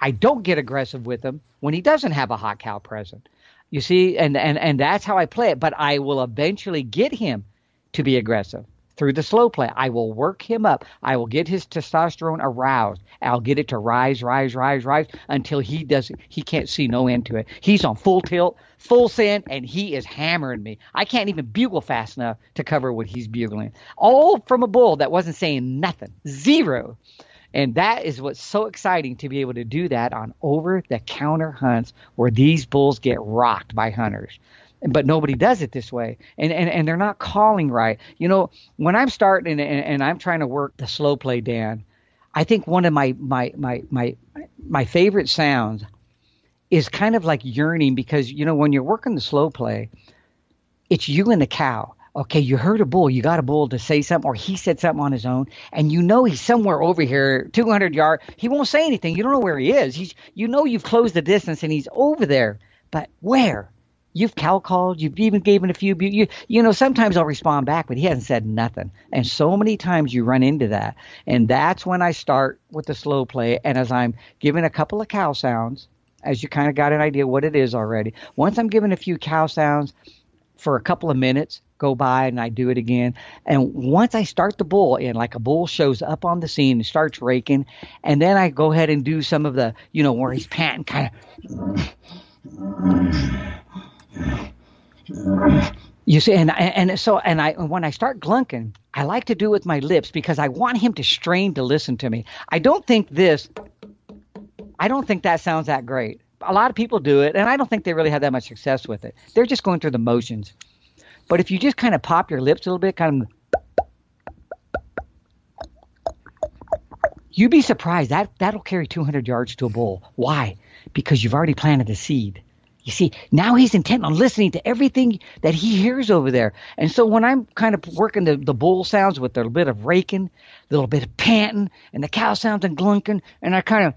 I don't get aggressive with him when he doesn't have a hot cow present. You see, and, and, and that's how I play it. But I will eventually get him to be aggressive through the slow play. I will work him up. I will get his testosterone aroused. I'll get it to rise, rise, rise, rise until he doesn't he can't see no end to it. He's on full tilt, full send, and he is hammering me. I can't even bugle fast enough to cover what he's bugling. All from a bull that wasn't saying nothing. Zero. And that is what's so exciting to be able to do that on over the counter hunts where these bulls get rocked by hunters but nobody does it this way and, and and they're not calling right you know when i'm starting and, and, i'm trying to work the slow play dan i think one of my my my my my favorite sounds is kind of like yearning because you know when you're working the slow play it's you and the cow okay, you heard a bull, you got a bull to say something, or he said something on his own, and you know he's somewhere over here, 200 yard. He won't say anything. You don't know where he is. He's, you know, you've closed the distance and he's over there, but where? You've cow called. You've even given a few. You, you know, sometimes I'll respond back, but he hasn't said nothing. And so many times you run into that. And that's when I start with the slow play. And as I'm giving a couple of cow sounds, as you kind of got an idea what it is already. Once I'm giving a few cow sounds for a couple of minutes, go by and I do it again. And once I start the bull in, like a bull shows up on the scene and starts raking, and then I go ahead and do some of the, you know, where he's panting kind of. You see, and and so and I when I start glunking, I like to do it with my lips because I want him to strain to listen to me. I don't think this. I don't think that sounds that great. A lot of people do it, and I don't think they really have that much success with it. They're just going through the motions. But if you just kind of pop your lips a little bit, kind of, you'd be surprised that that'll carry 200 yards to a bull. Why? Because you've already planted the seed. You see, now he's intent on listening to everything that he hears over there. And so when I'm kind of working the, the bull sounds with a little bit of raking, a little bit of panting, and the cow sounds and glunking, and I kind of.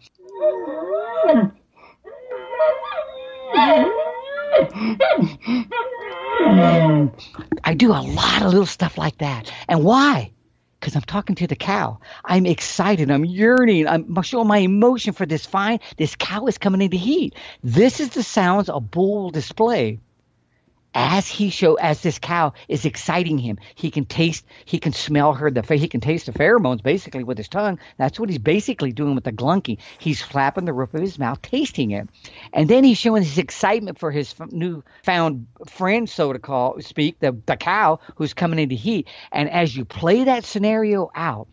I do a lot of little stuff like that. And why? Because I'm talking to the cow. I'm excited. I'm yearning. I'm showing my emotion for this fine. This cow is coming into heat. This is the sounds a bull will display as he show as this cow is exciting him he can taste he can smell her the he can taste the pheromones basically with his tongue. That's what he's basically doing with the glunky. He's flapping the roof of his mouth tasting it. And then he's showing his excitement for his new found friend so to call speak the the cow who's coming into heat. And as you play that scenario out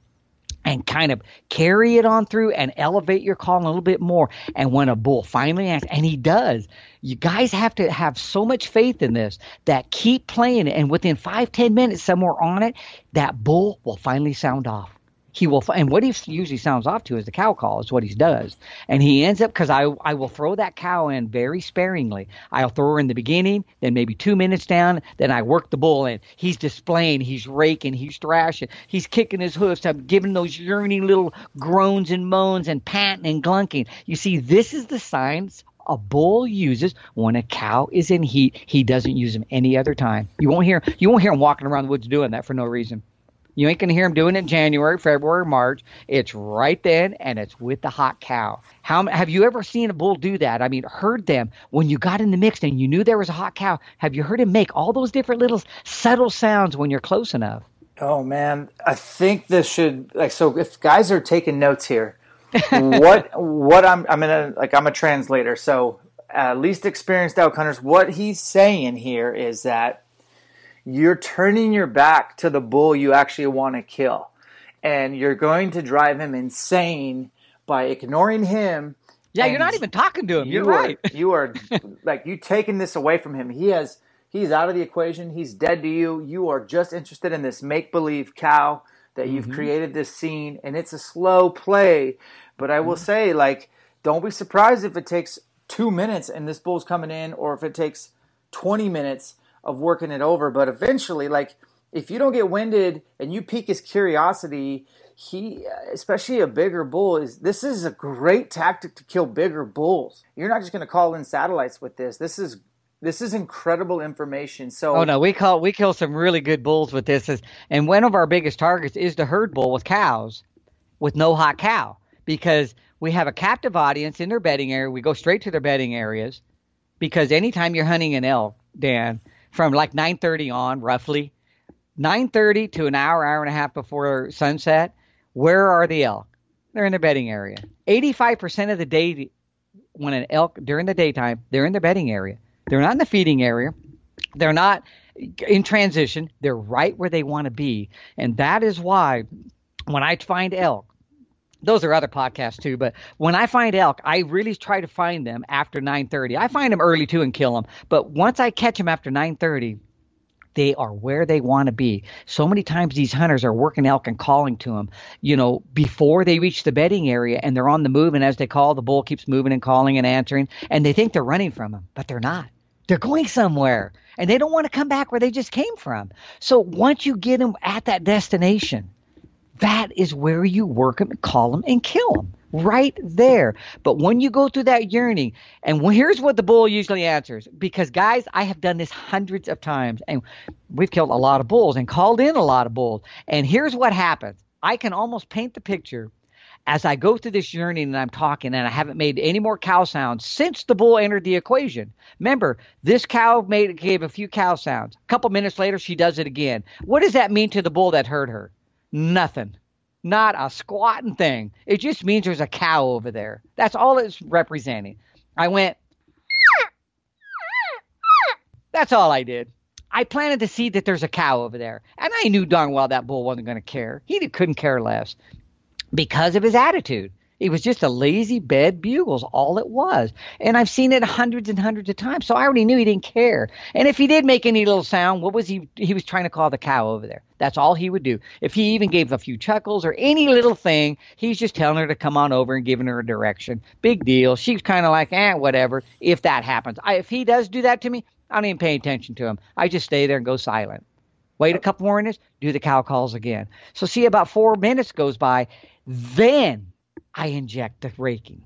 and kind of carry it on through and elevate your call a little bit more. And when a bull finally acts, and he does, you guys have to have so much faith in this that keep playing it. And within five, ten minutes, somewhere on it, that bull will finally sound off he will and what he usually sounds off to is the cow call is what he does. And he ends up because I, I will throw that cow in very sparingly. I'll throw her in the beginning then maybe two minutes down then i work the bull in. He's displaying he's raking he's thrashing he's kicking his hoofs i'm giving those yearning little groans and moans and panting and glunking. You see this is the signs a bull uses when a cow is in heat. He doesn't use them any other time. You won't hear you won't hear him walking around the woods doing that for no reason you ain't going to hear him doing it in January, February, March. It's right then, and it's with the hot cow. How have you ever seen a bull do that? I mean, heard them when you got in the mix and you knew there was a hot cow. Have you heard him make all those different little subtle sounds when you're close enough? Oh man, I think this should like so. If guys are taking notes here, what what I'm I'm gonna like I'm a translator, so uh, least experienced elk hunters. What he's saying here is that you're turning your back to the bull you actually want to kill. And you're going to drive him insane by ignoring him. Yeah, you're not even talking to him. You're you right. Are, you are like you taking this away from him. He has he's out of the equation. He's dead to you. You are just interested in this make believe cow that you've mm-hmm. created this scene and it's a slow play. But I will mm-hmm. say, like, don't be surprised if it takes two minutes and this bull's coming in, or if it takes 20 minutes of working it over. But eventually, like if you don't get winded and you pique his curiosity, he, especially a bigger bull, is this is a great tactic to kill bigger bulls. You're not just going to call in satellites with this. This is this is incredible information. So, oh no, we call we kill some really good bulls with this, and one of our biggest targets is the herd bull with cows, with no hot cow, because we have a captive audience in their bedding area. We go straight to their bedding areas, because anytime you're hunting an elk, Dan, from like 9:30 on, roughly 9:30 to an hour, hour and a half before sunset. Where are the elk? They're in the bedding area. 85% of the day, when an elk during the daytime, they're in the bedding area. They're not in the feeding area. They're not in transition. They're right where they want to be, and that is why when I find elk, those are other podcasts too. But when I find elk, I really try to find them after 9:30. I find them early too and kill them. But once I catch them after 9:30, they are where they want to be. So many times these hunters are working elk and calling to them, you know, before they reach the bedding area and they're on the move. And as they call, the bull keeps moving and calling and answering, and they think they're running from them, but they're not. They're going somewhere and they don't want to come back where they just came from. So once you get them at that destination, that is where you work them, call them, and kill them right there. But when you go through that yearning, and here's what the bull usually answers because, guys, I have done this hundreds of times, and we've killed a lot of bulls and called in a lot of bulls. And here's what happens I can almost paint the picture as I go through this yearning and I'm talking, and I haven't made any more cow sounds since the bull entered the equation. Remember, this cow made gave a few cow sounds. A couple minutes later, she does it again. What does that mean to the bull that heard her? Nothing. Not a squatting thing. It just means there's a cow over there. That's all it's representing. I went, that's all I did. I planted the seed that there's a cow over there. And I knew darn well that bull wasn't going to care. He couldn't care less because of his attitude. It was just a lazy bed bugles, all it was. And I've seen it hundreds and hundreds of times. So I already knew he didn't care. And if he did make any little sound, what was he? He was trying to call the cow over there. That's all he would do. If he even gave a few chuckles or any little thing, he's just telling her to come on over and giving her a direction. Big deal. She's kind of like, eh, whatever. If that happens, I, if he does do that to me, I don't even pay attention to him. I just stay there and go silent. Wait a couple more minutes, do the cow calls again. So see, about four minutes goes by, then I inject the raking.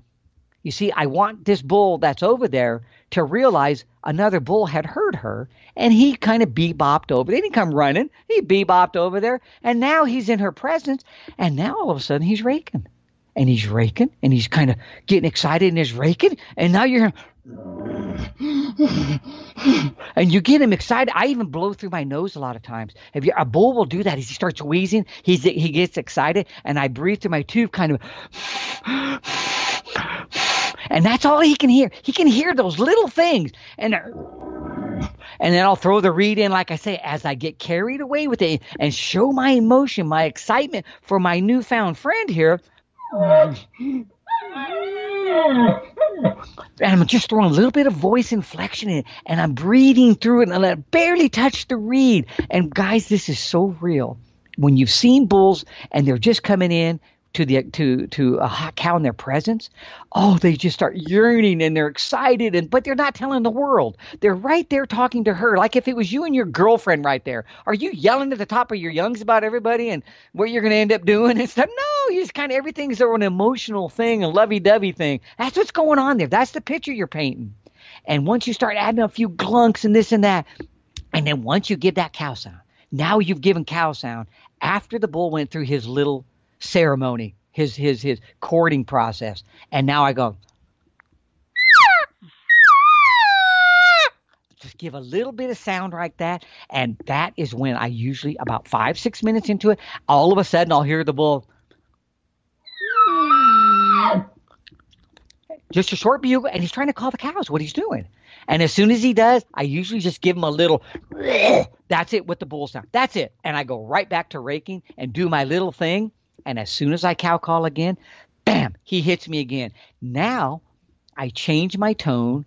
You see, I want this bull that's over there to realize another bull had heard her, and he kind of bebopped over. They didn't come running. He bebopped over there, and now he's in her presence, and now all of a sudden he's raking. And he's raking, and he's kind of getting excited and he's raking, and now you're and you get him excited. I even blow through my nose a lot of times. If you, a bull will do that, he starts wheezing, he's he gets excited, and I breathe through my tube, kind of. And that's all he can hear. He can hear those little things, and and then I'll throw the reed in, like I say, as I get carried away with it and show my emotion, my excitement for my newfound friend here. And I'm just throwing a little bit of voice inflection in and I'm breathing through it, and I barely touch the reed. And guys, this is so real. When you've seen bulls and they're just coming in to the to to uh, a hot cow in their presence, oh, they just start yearning and they're excited and but they're not telling the world. They're right there talking to her, like if it was you and your girlfriend right there. Are you yelling at the top of your lungs about everybody and what you're going to end up doing and stuff? No, you just kind of everything's an emotional thing, a lovey-dovey thing. That's what's going on there. That's the picture you're painting. And once you start adding a few glunks and this and that, and then once you give that cow sound, now you've given cow sound after the bull went through his little ceremony, his his his courting process. And now I go just give a little bit of sound like that and that is when I usually about 5 6 minutes into it all of a sudden I'll hear the bull just a short bugle and he's trying to call the cows what he's doing. And as soon as he does, I usually just give him a little that's it with the bull sound. That's it. And I go right back to raking and do my little thing and as soon as I cow call again, bam, he hits me again. Now I change my tone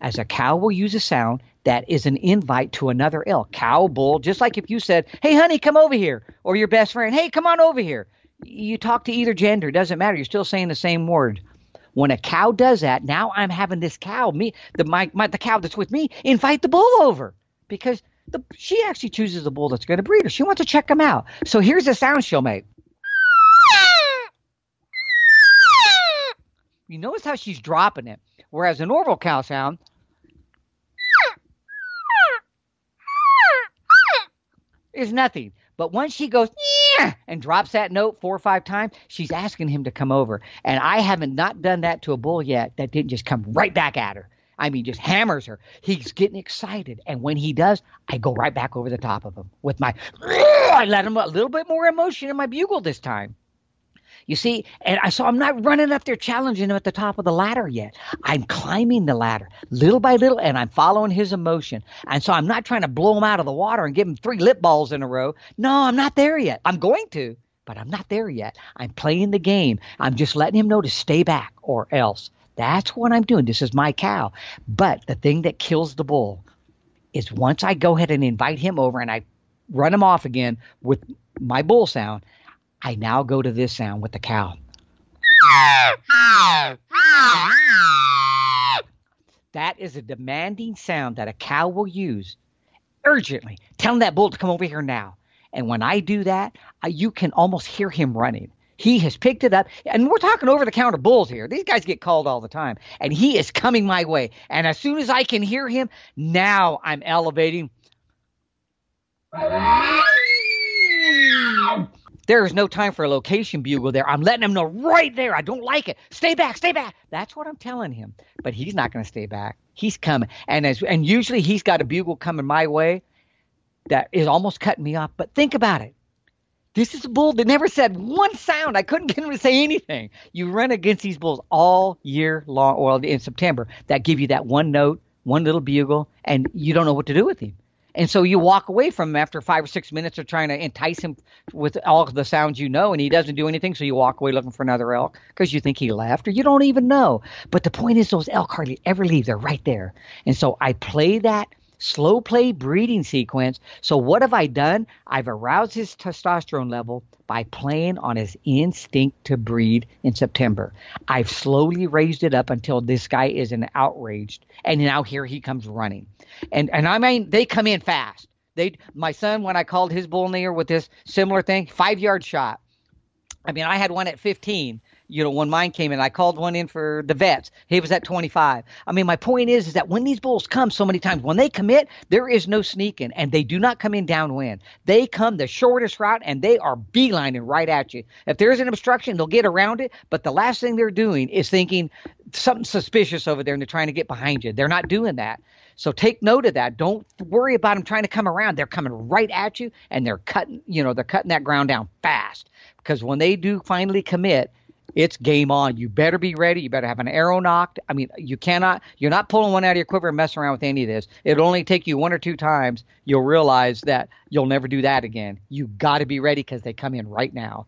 as a cow will use a sound that is an invite to another elk. Cow, bull, just like if you said, hey, honey, come over here, or your best friend, hey, come on over here. You talk to either gender, doesn't matter. You're still saying the same word. When a cow does that, now I'm having this cow, me, the my, my the cow that's with me, invite the bull over because the, she actually chooses the bull that's going to breed her. She wants to check him out. So here's the sound she'll make. You notice how she's dropping it, whereas a normal cow sound is nothing. But once she goes yeah, and drops that note four or five times, she's asking him to come over. And I haven't not done that to a bull yet that didn't just come right back at her. I mean, just hammers her. He's getting excited, and when he does, I go right back over the top of him with my. I let him a little bit more emotion in my bugle this time. You see, and I so I'm not running up there challenging him at the top of the ladder yet. I'm climbing the ladder little by little, and I'm following his emotion. And so I'm not trying to blow him out of the water and give him three lip balls in a row. No, I'm not there yet. I'm going to, but I'm not there yet. I'm playing the game. I'm just letting him know to stay back or else. That's what I'm doing. This is my cow. But the thing that kills the bull is once I go ahead and invite him over and I run him off again with my bull sound, I now go to this sound with the cow. That is a demanding sound that a cow will use urgently, telling that bull to come over here now. And when I do that, I, you can almost hear him running. He has picked it up, and we're talking over the counter bulls here. These guys get called all the time, and he is coming my way. And as soon as I can hear him, now I'm elevating. There is no time for a location bugle there. I'm letting him know right there. I don't like it. Stay back, stay back. That's what I'm telling him. But he's not going to stay back. He's coming, and as and usually he's got a bugle coming my way that is almost cutting me off. But think about it. This is a bull that never said one sound. I couldn't get him to say anything. You run against these bulls all year long, well, in September, that give you that one note, one little bugle, and you don't know what to do with him. And so you walk away from him after five or six minutes of trying to entice him with all the sounds you know, and he doesn't do anything. So you walk away looking for another elk because you think he left, or you don't even know. But the point is, those elk hardly ever leave. They're right there. And so I play that slow play breeding sequence. So what have I done? I've aroused his testosterone level by playing on his instinct to breed in September. I've slowly raised it up until this guy is an outraged, and now here he comes running. And and I mean they come in fast. They my son when I called his bull near with this similar thing, five yard shot. I mean I had one at 15 you know, when mine came in, I called one in for the vets. He was at 25. I mean, my point is, is that when these bulls come so many times, when they commit, there is no sneaking, and they do not come in downwind. They come the shortest route, and they are beelining right at you. If there's an obstruction, they'll get around it. But the last thing they're doing is thinking something suspicious over there and they're trying to get behind you. They're not doing that. So take note of that. Don't worry about them trying to come around. They're coming right at you and they're cutting, you know, they're cutting that ground down fast. Because when they do finally commit, it's game on. You better be ready. You better have an arrow nocked. I mean, you cannot, you're not pulling one out of your quiver and messing around with any of this. It'll only take you one or two times. You'll realize that you'll never do that again. You got to be ready because they come in right now.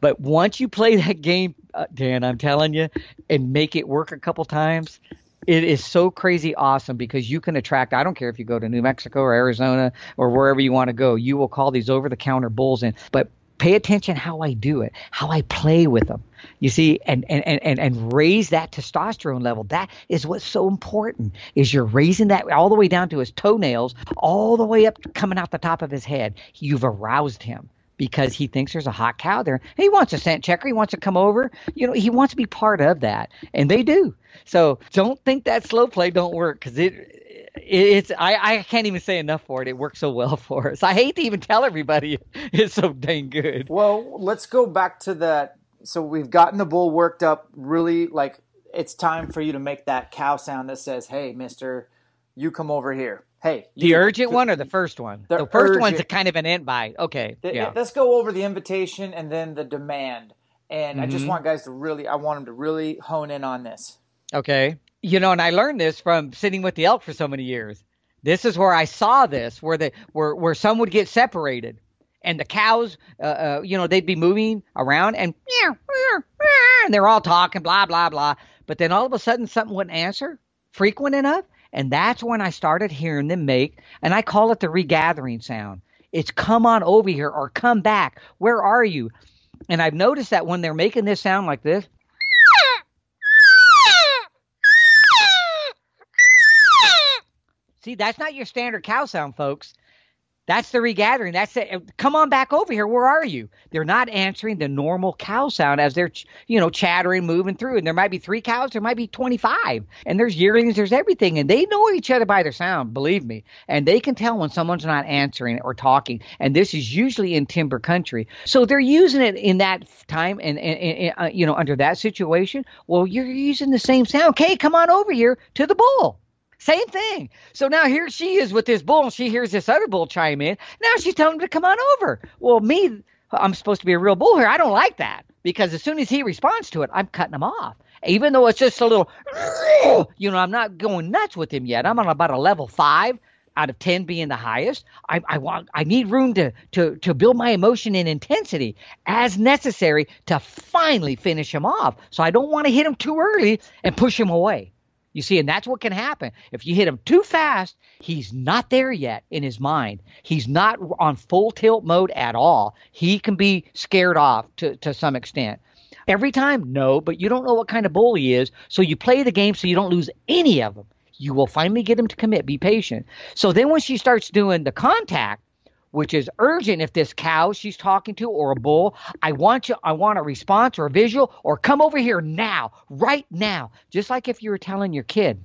But once you play that game, uh, Dan, I'm telling you, and make it work a couple times, it is so crazy awesome because you can attract i don't care if you go to new mexico or arizona or wherever you want to go you will call these over the counter bulls in but pay attention how I do it, how I play with them. You see, and, and, and, and raise that testosterone level. That is what's so important is you're raising that all the way down to his toenails, all the way up coming out the top of his head. You've aroused him because he thinks there's a hot cow there. He wants a scent checker. He wants to come over. You know, he wants to be part of that, and they do. So don't think that slow play don't work because it it's I, I can't even say enough for it. It works so well for us. I hate to even tell everybody it's so dang good. Well, let's go back to that. So we've gotten the bull worked up. Really, like it's time for you to make that cow sound that says, "Hey, Mister, you come over here." Hey, the urgent one or the first one? The, the first urgent, one's a kind of an invite. Okay, the, yeah. Let's go over the invitation and then the demand. And mm-hmm. I just mm-hmm. want guys to really, I want them to really hone in on this. Okay you know, and I learned this from sitting with the elk for so many years. This is where I saw this, where the where where some would get separated, and the cows, uh, uh, you know, they'd be moving around and and they're all talking blah blah blah. But then all of a sudden, something wouldn't answer frequent enough, and that's when I started hearing them make, and I call it the regathering sound. It's come on over here or come back. Where are you? And I've noticed that when they're making this sound like this, See, that's not your standard cow sound, folks. That's the regathering. That's it. Come on back over here. Where are you? They're not answering the normal cow sound as they're, you know, chattering, moving through. And there might be three cows, there might be 25. And there's yearlings, there's everything. And they know each other by their sound, believe me. And they can tell when someone's not answering or talking. And this is usually in timber country. So they're using it in that time and, and, and uh, you know, under that situation. Well, you're using the same sound. Okay, come on over here to the bull. Same thing. So now here she is with this bull, and she hears this other bull chime in. Now she's telling him to come on over. Well, me, I'm supposed to be a real bull here. I don't like that because as soon as he responds to it, I'm cutting him off. Even though it's just a little, you know, I'm not going nuts with him yet. I'm on about a level five out of 10 being the highest. I, I want, I need room to, to, to build my emotion and intensity as necessary to finally finish him off. So I don't want to hit him too early and push him away. You see, and that's what can happen. If you hit him too fast, he's not there yet in his mind. He's not on full tilt mode at all. He can be scared off to, to some extent. Every time, no, but you don't know what kind of bull he is. So you play the game so you don't lose any of them. You will finally get him to commit. Be patient. So then when she starts doing the contact, which is urgent if this cow she's talking to or a bull i want you i want a response or a visual or come over here now right now. Just like if you were telling your kid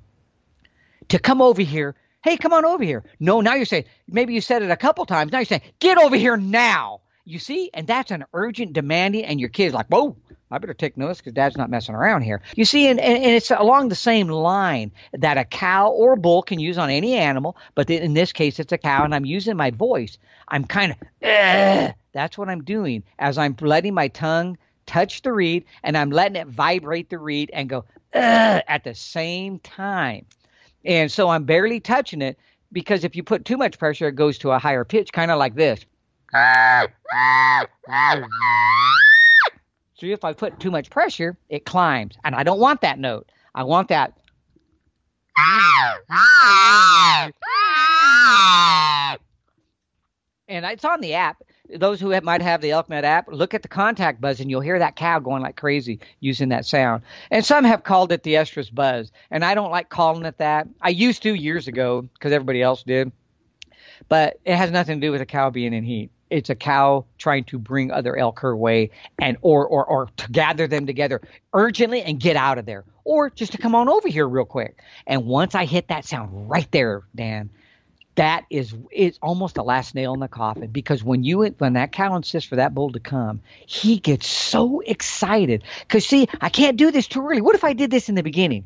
to come over here hey come on over here. No now you're saying maybe you said it a couple times. Now you're saying get over here now you see and that's an urgent demanding and your kid's like whoa I better take notice because dad's not messing around here. You see, and, and, it's along the same line that a cow or a bull can use on any animal, but in this case, it's a cow, and I'm using my voice. I'm kind of, that's what I'm doing as I'm letting my tongue touch the reed and I'm letting it vibrate the reed and go at the same time. And so I'm barely touching it because if you put too much pressure, it goes to a higher pitch, kind of like this. See, if I put too much pressure, it climbs. And I don't want that note. I want that. And it's on the app. Those who have, might have the Elk Nut app, look at the contact buzz and you'll hear that cow going like crazy using that sound. And some have called it the estrus buzz. And I don't like calling it that. I used to years ago because everybody else did. But it has nothing to do with a cow being in heat it's a cow trying to bring other elk her way and or or or to gather them together urgently and get out of there or just to come on over here real quick and once i hit that sound right there dan that is it's almost the last nail in the coffin because when you when that cow insists for that bull to come, he gets so excited because see, I can't do this too early. What if I did this in the beginning?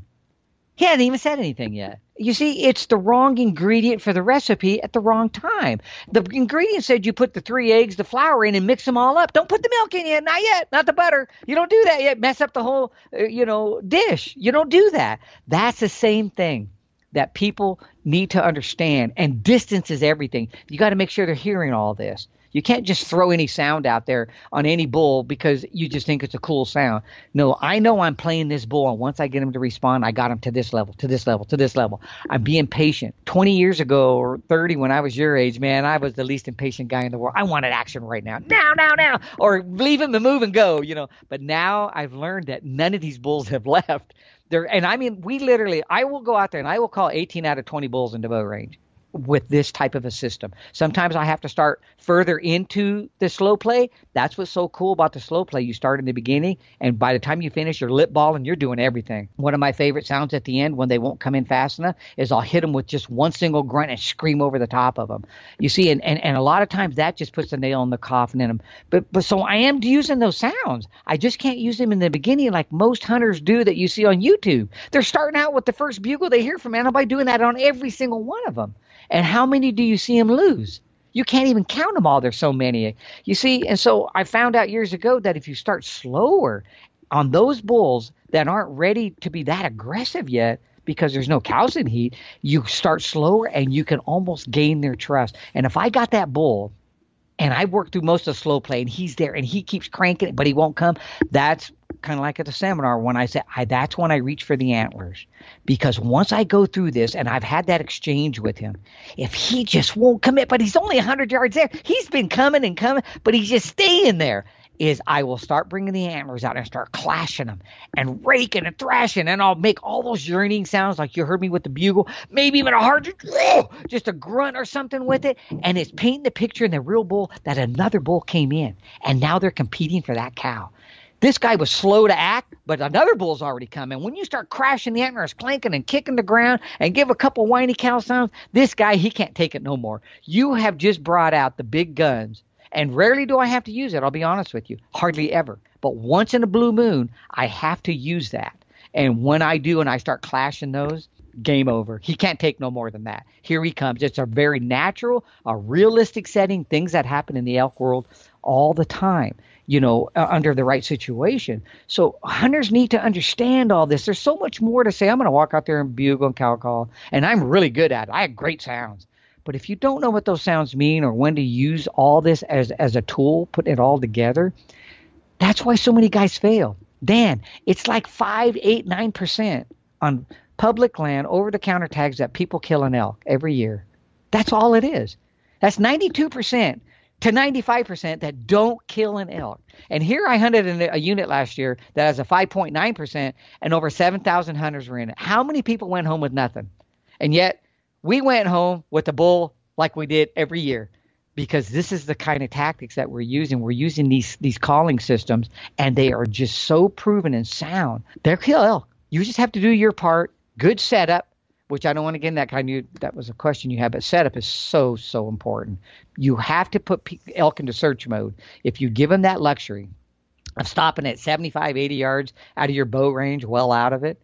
He hadn't even said anything yet. You see, it's the wrong ingredient for the recipe at the wrong time. The ingredient said you put the three eggs, the flour in, and mix them all up. Don't put the milk in yet, not yet, not the butter. You don't do that yet. Mess up the whole, uh, you know, dish. You don't do that. That's the same thing that people need to understand. And distance is everything. You got to make sure they're hearing all this. You can't just throw any sound out there on any bull because you just think it's a cool sound. No, I know I'm playing this bull, and once I get him to respond, I got him to this level, to this level, to this level. I'm being patient. 20 years ago or 30 when I was your age, man, I was the least impatient guy in the world. I wanted action right now, now, now, now, or leave him to move and go, you know. But now I've learned that none of these bulls have left there, and I mean, we literally, I will go out there and I will call 18 out of 20 bulls in bow range with this type of a system. Sometimes I have to start further into the slow play. That's what's so cool about the slow play. You start in the beginning, and by the time you finish, you're lip ball and you're doing everything. One of my favorite sounds at the end when they won't come in fast enough is I'll hit them with just one single grunt and scream over the top of them. You see, and, and, and a lot of times that just puts the nail in the coffin in them. But, but so I am using those sounds. I just can't use them in the beginning like most hunters do that you see on YouTube. They're starting out with the first bugle they hear from animal by doing that on every single one of them. And how many do you see him lose? You can't even count them all. There's so many. You see, and so I found out years ago that if you start slower on those bulls that aren't ready to be that aggressive yet, because there's no cows in heat, you start slower and you can almost gain their trust. And if I got that bull and I work through most of the slow play and he's there and he keeps cranking it, but he won't come, that's kind of like at the seminar when I said I, that's when I reach for the antlers because once I go through this and I've had that exchange with him, if he just won't commit, but he's only 100 yards there, he's been coming and coming, but he's just staying there. Is I will start bringing the antlers out and start clashing them and raking and thrashing, and I'll make all those yearning sounds like you heard me with the bugle, maybe even a hard, just a grunt or something with it, and it's painting the picture in the real bull that another bull came in, and now they're competing for that cow. This guy was slow to act, but another bull's already come coming. When you start crashing the antlers, clanking and kicking the ground, and give a couple whiny cow sounds, this guy he can't take it no more. You have just brought out the big guns, and rarely do I have to use it. I'll be honest with you, hardly ever. But once in a blue moon, I have to use that. And when I do, and I start clashing those, game over. He can't take no more than that. Here he comes. It's a very natural, a realistic setting, things that happen in the elk world all the time you know, uh, under the right situation. So hunters need to understand all this. There's so much more to say. I'm going to walk out there and bugle and cow call, and I'm really good at it. I have great sounds. But if you don't know what those sounds mean or when to use all this as as a tool, putting it all together, that's why so many guys fail. Dan, it's like five, eight, nine percent on public land over the counter tags that people kill an elk every year. That's all it is. That's 92% to 95% that don't kill an elk. And here I hunted in a unit last year that has a 5.9% and over 7,000 hunters were in it. How many people went home with nothing? And yet we went home with a bull like we did every year because this is the kind of tactics that we're using. We're using these these calling systems and they are just so proven and sound. They're kill elk. You just have to do your part, good setup, which I don't want to get in that kind of that was a question you had, but setup is so so important. You have to put elk into search mode. If you give them that luxury of stopping at 75, 80 yards out of your bow range, well out of it,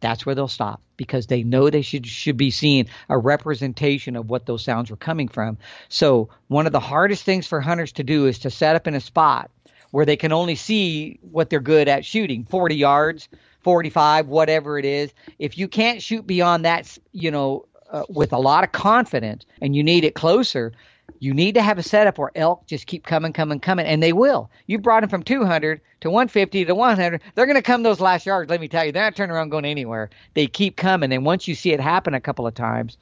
that's where they'll stop because they know they should should be seeing a representation of what those sounds were coming from. So one of the hardest things for hunters to do is to set up in a spot where they can only see what they're good at shooting, 40 yards 45, whatever it is. If you can't shoot beyond that, you know, uh, with a lot of confidence and you need it closer, you need to have a setup where elk just keep coming, coming, coming, and they will. You brought them from 200 to 150 to 100. They're going to come those last yards. Let me tell you, they're not turning around going anywhere. They keep coming, and once you see it happen a couple of times,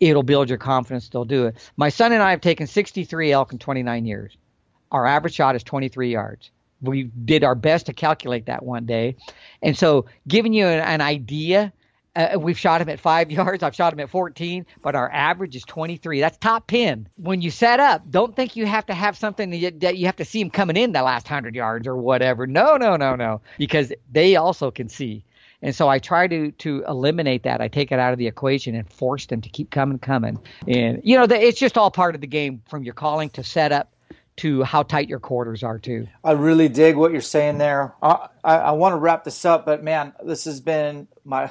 it'll build your confidence. They'll do it. My son and I have taken 63 elk in 29 years. Our average shot is 23 yards we did our best to calculate that one day. And so, giving you an, an idea, uh, we've shot him at five yards. I've shot him at 14, but our average is 23. That's top 10. When you set up, don't think you have to have something that you, that you have to see him coming in the last 100 yards or whatever. No, no, no, no, because they also can see. And so I try to to eliminate that. I take it out of the equation and force them to keep coming, coming. And you know, the, it's just all part of the game from your calling to setup to how tight your quarters are too. I really dig what you're saying there. I, I, I want to wrap this up, but man, this has been my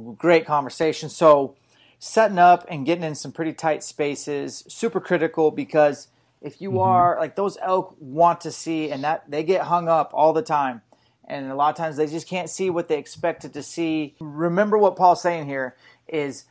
great conversation. So setting up and getting in some pretty tight spaces super critical because if you mm-hmm. are like those elk want to see and that they get hung up all the time. And a lot of times they just can't see what they expected to see. Remember what paul's saying here is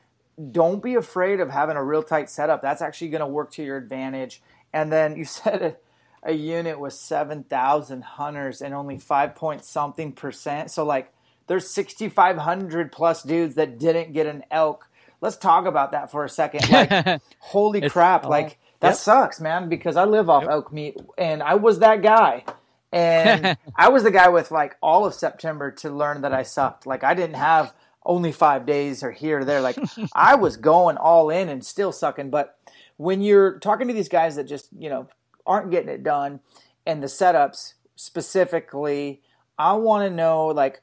don't be afraid of having a real tight setup. That's actually going to work to your advantage. And then you said a, a unit was 7000 hunters and only 5 point something percent. So like there's 6500 plus dudes that didn't get an elk let's talk about that for a second like holy crap like that yep. sucks, man, because I live off yep. elk meat and I was that guy. And I was the guy with like all of September to learn that I sucked. Like I didn't have only five days or here or there. Like I was going all in and still sucking. But when you're talking to these guys that just, you know, aren't getting it done and the setups specifically, I want to know like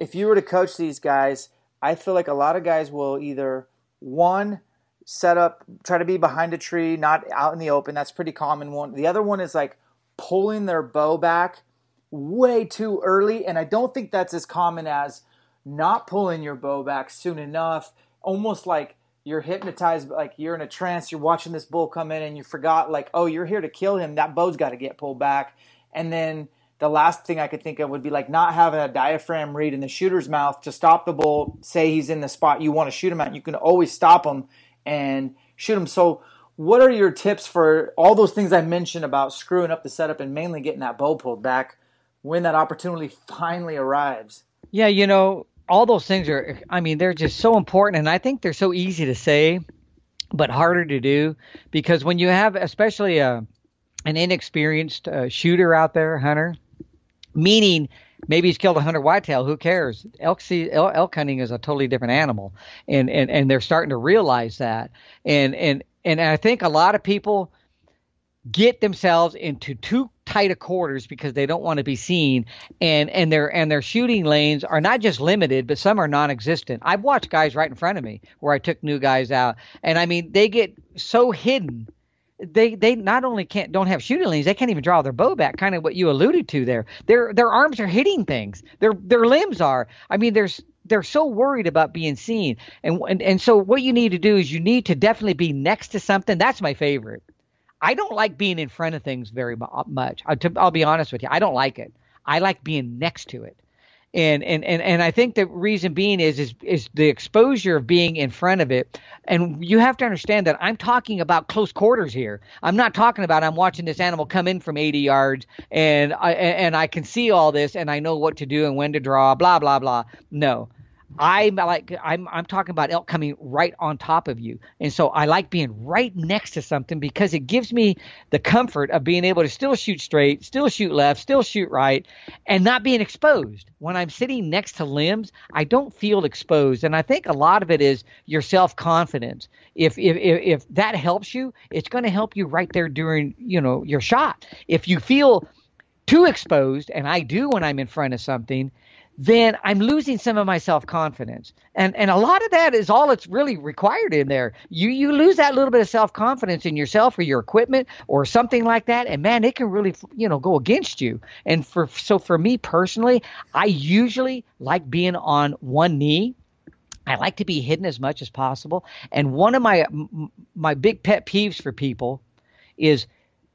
if you were to coach these guys, I feel like a lot of guys will either one set up, try to be behind a tree, not out in the open. That's pretty common one. The other one is like pulling their bow back way too early, and I don't think that's as common as not pulling your bow back soon enough. Almost like you're hypnotized, like you're in a trance. You're watching this bull come in, and you forgot, like, oh, you're here to kill him. That bow's got to get pulled back, and then the last thing I could think of would be like not having a diaphragm reed in the shooter's mouth to stop the bull. Say he's in the spot you want to shoot him at. You can always stop him and shoot him. So, what are your tips for all those things I mentioned about screwing up the setup and mainly getting that bow pulled back when that opportunity finally arrives? Yeah, you know, all those things are, I mean, they're just so important. And I think they're so easy to say, but harder to do because when you have, especially a, an inexperienced uh, shooter out there, hunter, meaning maybe he's killed a hundred whitetail. Who cares? Elk, see, elk hunting is a totally different animal, and and and they're starting to realize that. And and and I think a lot of people get themselves into too tight of quarters because they don't want to be seen and and their and their shooting lanes are not just limited but some are non-existent i've watched guys right in front of me where i took new guys out and i mean they get so hidden they they not only can't don't have shooting lanes, they can't even draw their bow back. Kind of what you alluded to there. Their their arms are hitting things. Their their limbs are. I mean, there's they're so worried about being seen. And, and and so what you need to do is you need to definitely be next to something. That's my favorite. I don't like being in front of things very much. I'll, I'll be honest with you. I don't like it. I like being next to it and and and and I think the reason being is is is the exposure of being in front of it, and you have to understand that I'm talking about close quarters here. I'm not talking about I'm watching this animal come in from 80 yards and I and I can see all this and I know what to do and when to draw, blah blah blah. No, I like I'm I'm talking about elk coming right on top of you. And so I like being right next to something because it gives me the comfort of being able to still shoot straight, still shoot left, still shoot right and not being exposed. When I'm sitting next to limbs, I don't feel exposed. And I think a lot of it is your self-confidence. If if if, if that helps you, it's going to help you right there during, you know, your shot. If you feel too exposed and I do when I'm in front of something, then I'm losing some of my self confidence. And and a lot of that is all it's really required in there. You you lose that little bit of self confidence in yourself or your equipment or something like that, and man, it can really you know go against you. And for so for me personally, I usually like being on one knee. I like to be hidden as much as possible. And one of my my big pet peeves for people is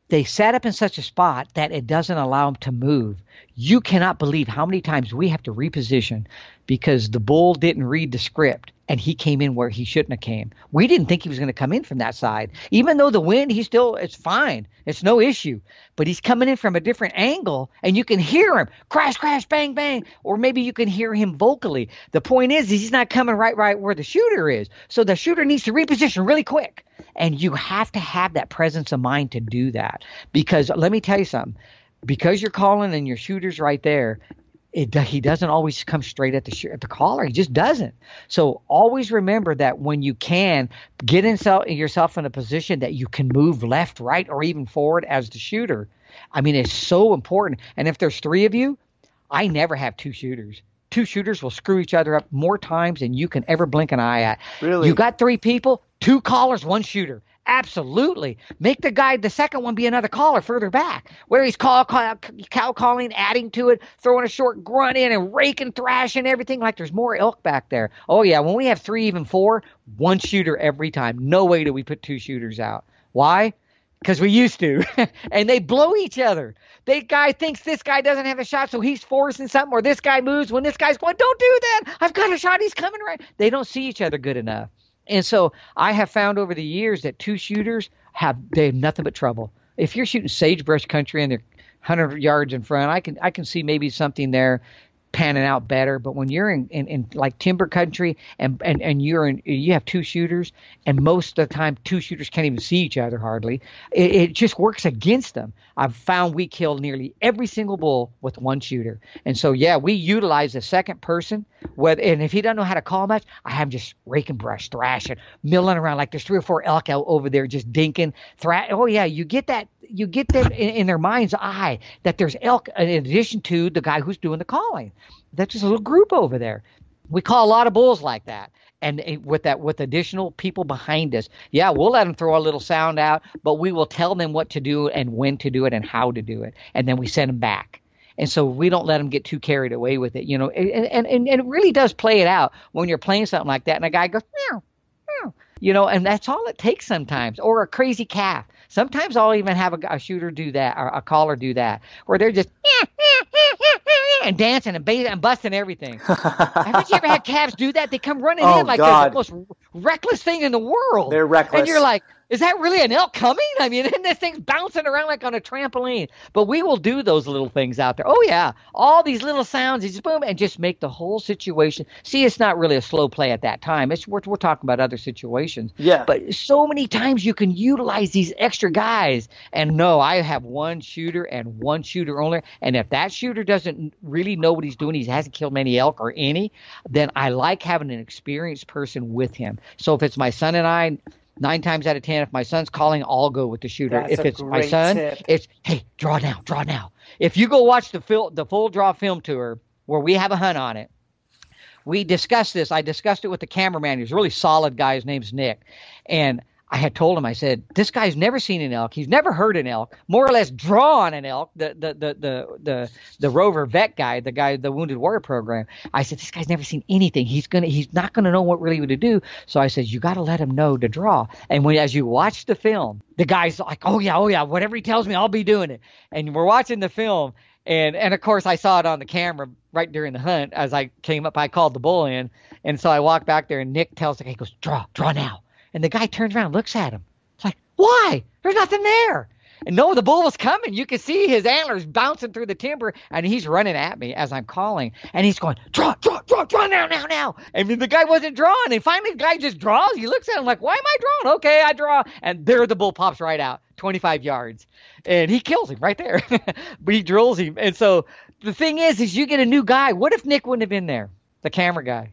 they set up in such a spot that it doesn't allow them to move. You cannot believe how many times we have to reposition because the bull didn't read the script and he came in where he shouldn't have came. We didn't think he was going to come in from that side. Even though the wind, he's still it's fine. It's no issue. But he's coming in from a different angle and you can hear him crash crash bang bang or maybe you can hear him vocally. The point is he's not coming right right where the shooter is. So the shooter needs to reposition really quick. And you have to have that presence of mind to do that. Because let me tell you something because you're calling and your shooter's right there, it, he doesn't always come straight at the sh- at the caller. He just doesn't. So always remember that when you can get insel- yourself in a position that you can move left, right, or even forward as the shooter. I mean, it's so important. And if there's three of you, I never have two shooters two shooters will screw each other up more times than you can ever blink an eye at. Really? You got three people, two callers, one shooter. Absolutely. Make the guy, the second one, be another caller further back, where he's call, call, cow calling, adding to it, throwing a short grunt in, and raking, thrashing everything like there's more elk back there. Oh, yeah. When we have three, even four, one shooter every time. No way do we put two shooters out. Why? Because we used to. and they blow each other. The guy thinks this guy doesn't have a shot, so he's forcing something, or this guy moves when this guy's going, don't do that. I've got a shot. He's coming right. They don't see each other good enough. And so I have found over the years that two shooters have they have nothing but trouble. If you're shooting sagebrush country and they're 100 yards in front, I can I can see maybe something there panning out better. But when you're in, in, in like timber country and, and, and you're in, you have two shooters, and most of the time two shooters can't even see each other hardly. It, it just works against them. I've found we kill nearly every single bull with one shooter, and so yeah, we utilize a second person. Whether and if he doesn't know how to call much, I have him just raking brush, thrashing, milling around like there's three or four elk out over there just dinking. Thrash. Oh yeah, you get that you get that in, in, their mind's eye that there's elk in addition to the guy who's doing the calling. That's just a little group over there. We call a lot of bulls like that. And with that, with additional people behind us, yeah, we'll let them throw a little sound out, but we will tell them what to do and when to do it and how to do it, and then we send them back. And so we don't let them get too carried away with it, you know. And and, and it really does play it out when you're playing something like that, and a guy goes meow, meow, you know, and that's all it takes sometimes, or a crazy calf. Sometimes I'll even have a, a shooter do that or a caller do that, where they're just and dancing and, and busting everything. Haven't you ever had calves do that? They come running oh, in like God. the most reckless thing in the world. They're reckless. And you're like, is that really an elk coming? I mean, and this thing's bouncing around like on a trampoline. But we will do those little things out there. Oh yeah, all these little sounds, just boom, and just make the whole situation. See, it's not really a slow play at that time. It's we're, we're talking about other situations. Yeah. But so many times you can utilize these extra guys. And no, I have one shooter and one shooter only. And if that shooter doesn't really know what he's doing, he hasn't killed many elk or any, then I like having an experienced person with him. So if it's my son and I nine times out of ten, if my son's calling, I'll go with the shooter. That's if it's my son, tip. it's hey, draw now, draw now. If you go watch the fil- the full draw film tour where we have a hunt on it, we discussed this. I discussed it with the cameraman. He's a really solid guy. His name's Nick, and I had told him, I said, this guy's never seen an elk. He's never heard an elk. More or less draw on an elk. The the the the the, the rover vet guy, the guy, the Wounded Warrior program. I said, this guy's never seen anything. He's gonna he's not gonna know what really to do. So I said, you got to let him know to draw. And when as you watch the film, the guy's like, oh yeah, oh yeah, whatever he tells me, I'll be doing it. And we're watching the film. And and of course I saw it on the camera right during the hunt as I came up. I called the bull in, and so I walked back there, and Nick tells the guy, he goes, draw, draw now. And the guy turns around, looks at him. It's like, why? There's nothing there. And no, the bull was coming. You could see his antlers bouncing through the timber, and he's running at me as I'm calling. And he's going, draw, draw, draw, draw now, now, now. Mean, the guy wasn't drawing. And finally, the guy just draws. He looks at him like, why am I drawing? Okay, I draw. And there the bull pops right out, 25 yards. And he kills him right there. but he drills him. And so the thing is, is you get a new guy. What if Nick wouldn't have been there? The camera guy.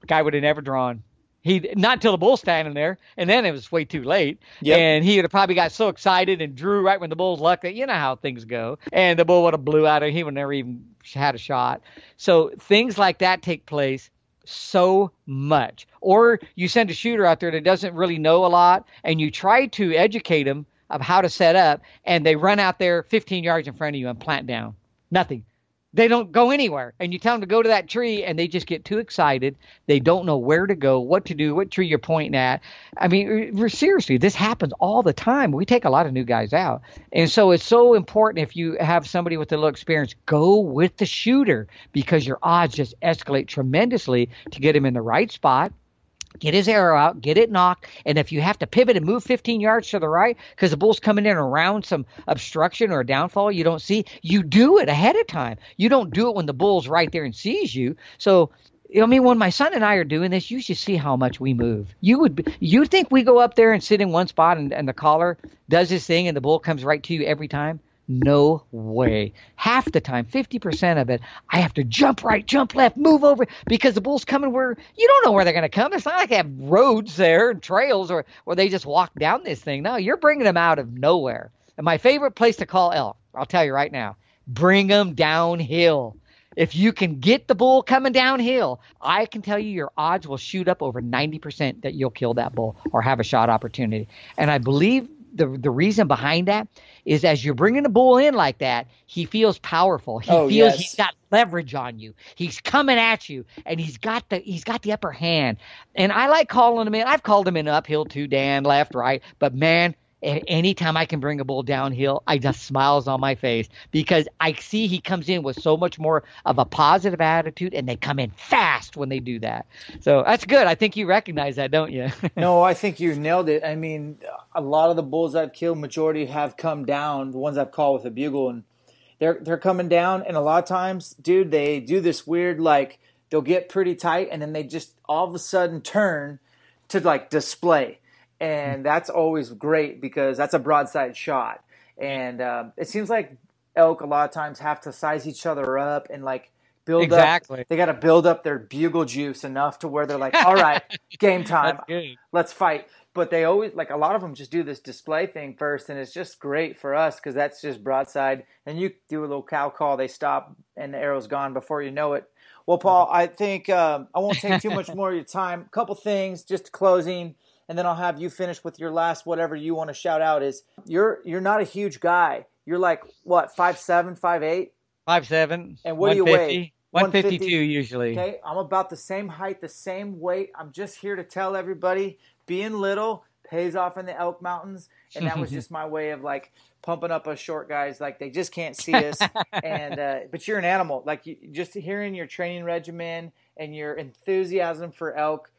The guy would have never drawn. He not until the bull standing there, and then it was way too late. Yep. And he would have probably got so excited and drew right when the bull's luck that you know how things go. And the bull would have blew out, and he would never even had a shot. So things like that take place so much. Or you send a shooter out there that doesn't really know a lot, and you try to educate him of how to set up, and they run out there 15 yards in front of you and plant down. Nothing they don't go anywhere. And you tell them to go to that tree, and they just get too excited. They don't know where to go, what to do, what tree you're pointing at. I mean, seriously, this happens all the time. We take a lot of new guys out. And so it's so important if you have somebody with a little experience, go with the shooter because your odds just escalate tremendously to get him in the right spot get his arrow out, get it nocked, and if you have to pivot and move 15 yards to the right because the bull's coming in around some obstruction or a downfall you don't see, you do it ahead of time. You don't do it when the bull's right there and sees you. So I mean, when my son and I are doing this, you should see how much we move. You would, you think we go up there and sit in one spot and, and the caller does his thing and the bull comes right to you every time? No way. Half the time, 50% of it, I have to jump right, jump left, move over because the bull's coming where you don't know where they're going to come. It's not like they have roads there and trails or where they just walk down this thing. No, you're bringing them out of nowhere. And my favorite place to call elk, I'll tell you right now, bring them downhill. if you can get the bull coming downhill, I can tell you your odds will shoot up over 90% that you'll kill that bull or have a shot opportunity. And I believe the the reason behind that is as you're bringing the bull in like that, he feels powerful. He oh, feels yes. he's got leverage on you. He's coming at you, and he's got the he's got the upper hand. And I like calling him in. I've called him in uphill too, Dan, left, right. But man, anytime I can bring a bull downhill, I just smiles on my face because I see he comes in with so much more of a positive attitude, and they come in fast when they do that. So that's good. I think you recognize that, don't you? no, I think you nailed it. I mean, a lot of the bulls I've killed, majority have come down. The ones I've called with a bugle, and they're they're coming down, and a lot of times, dude, they do this weird like they'll get pretty tight, and then they just all of a sudden turn to like display and that's always great because that's a broadside shot. And um, it seems like elk a lot of times have to size each other up and like build exactly. up. They got to build up their bugle juice enough to where they're like, all right, game time, let's fight. But they always like a lot of them just do this display thing first, and it's just great for us because that's just broadside. And you do a little cow call, they stop, and the arrow's gone before you know it. Well, Paul, I think um, I won't take too much more of your time. A couple things, just closing and then I'll have you finish with your last whatever you want to shout out. Is you're you're not a huge guy. You're like what five seven, five eight, five seven. And what do you weigh? 152 usually. Okay, I'm about the same height, the same weight. I'm just here to tell everybody being little pays off in the Elk Mountains, and that was just my way of like pumping up us short guys. Like they just can't see us, and uh, but you're an animal. Like you, just hearing your training regimen and your enthusiasm for elk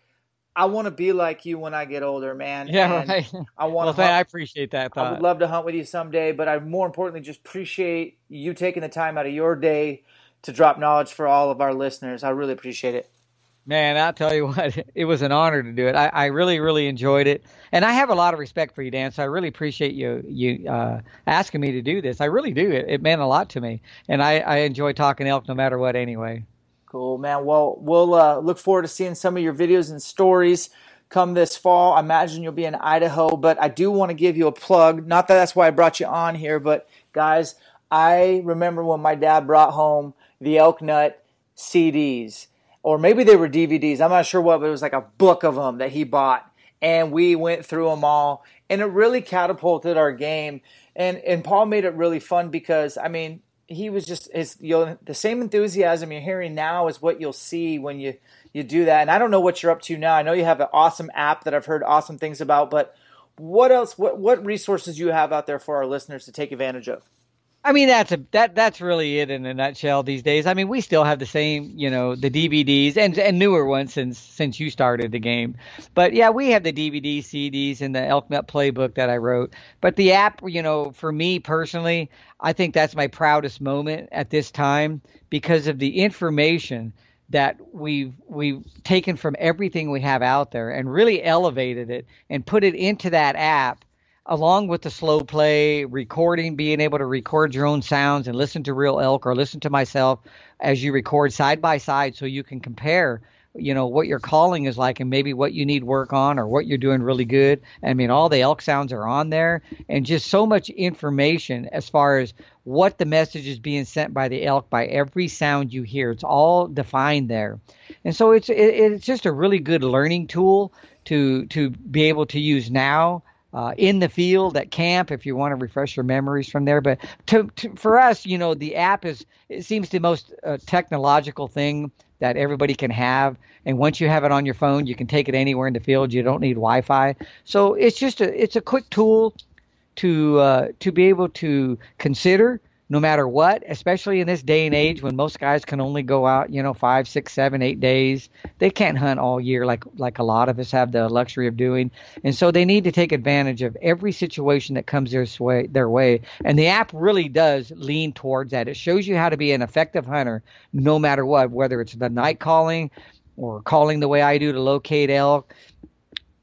I want to be like you when I get older, man. Yeah, and right. I want well, I appreciate that. Thought. I would love to hunt with you someday, but I more importantly just appreciate you taking the time out of your day to drop knowledge for all of our listeners. I really appreciate it. Man, I'll tell you what, it was an honor to do it. I, I really, really enjoyed it, and I have a lot of respect for you, Dan. So I really appreciate you you uh, asking me to do this. I really do. It, it meant a lot to me, and I, I enjoy talking elk no matter what. Anyway. Cool, man. Well, we'll uh, look forward to seeing some of your videos and stories come this fall. I imagine you'll be in Idaho, but I do want to give you a plug. Not that that's why I brought you on here, but guys, I remember when my dad brought home the Elk Nut CDs, or maybe they were DVDs. I'm not sure what, but it was like a book of them that he bought, and we went through them all, and it really catapulted our game. And and Paul made it really fun because I mean he was just his you know, the same enthusiasm you're hearing now is what you'll see when you you do that. And I don't know what you're up to now. I know you have an awesome app that I've heard awesome things about, but what else? What what resources do you have out there for our listeners to take advantage of? I mean that's a that that's really it in a nutshell these days. I mean we still have the same, you know, the DVDs and and newer ones since since you started the game. But yeah, we have the DVD, CDs, and the Elk Nut playbook that I wrote. But the app, you know, for me personally, I think that's my proudest moment at this time because of the information that we've we've taken from everything we have out there and really elevated it and put it into that app along with the slow play recording being able to record your own sounds and listen to real elk or listen to myself as you record side by side so you can compare you know what your calling is like and maybe what you need work on or what you're doing really good. I mean all the elk sounds are on there and just so much information as far as what the message is being sent by the elk by every sound you hear. It's all defined there. And so it's it, it's just a really good learning tool to to be able to use now uh, in the field at camp if you want to refresh your memories from there. But to, to, for us, you know, the app is it seems the most uh, technological thing that everybody can have. And once you have it on your phone, you can take it anywhere in the field. You don't need Wi-Fi. So it's just a it's a quick tool to uh, to be able to consider no matter what, especially in this day and age when most guys can only go out, you know, five, six, seven, eight days. They can't hunt all year like like a lot of us have the luxury of doing, and so they need to take advantage of every situation that comes their way. Their way, and the app really does lean towards that. It shows you how to be an effective hunter, no matter what, whether it's the night calling or calling the way I do to locate elk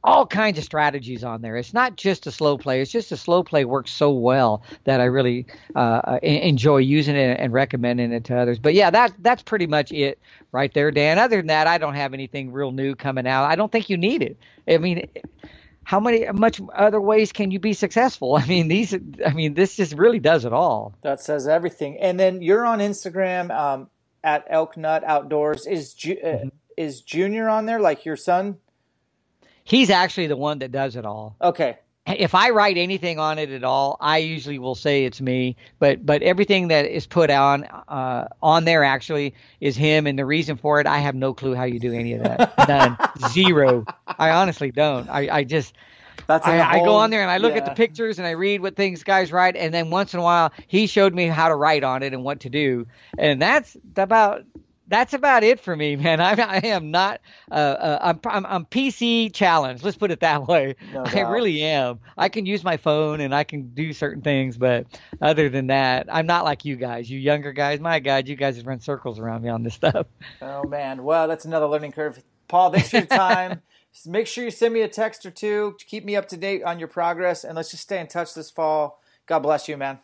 all kinds of strategies on there. It's not just a slow play. It's just a slow play works so well that I really uh, uh enjoy using it and recommending it to others. But yeah, that that's pretty much it right there, Dan. Other than that, I don't have anything real new coming out. I don't think you need it. I mean. How many much other ways can you be successful? I mean, these. I mean, this just really does it all. That says everything. And then you're on Instagram um, at Elk Nut Outdoors. Is Ju- uh, Mm-hmm. is Junior on there, like your son? He's actually the one that does it all. Okay, if I write anything on it at all, I usually will say it's me. But but everything that is put on uh, on there actually is him, and the reason for it, I have no clue how you do any of that. None, zero. I honestly don't. I I just. that's I, the I go on there and I look at the pictures and I read what things guys write, and then once in a while he showed me how to write on it and what to do, and that's about that's about it for me, man. I, I am not. Uh, uh, I'm, I'm I'm PC challenged. Let's put it that way. No I really am. I can use my phone and I can do certain things, but other than that, I'm not like you guys. You younger guys, my God, you guys have run circles around me on this stuff. Oh man, well that's another learning curve. Paul, thanks for your time. Make sure you send me a text or two to keep me up to date on your progress, and let's just stay in touch this fall. God bless you, man.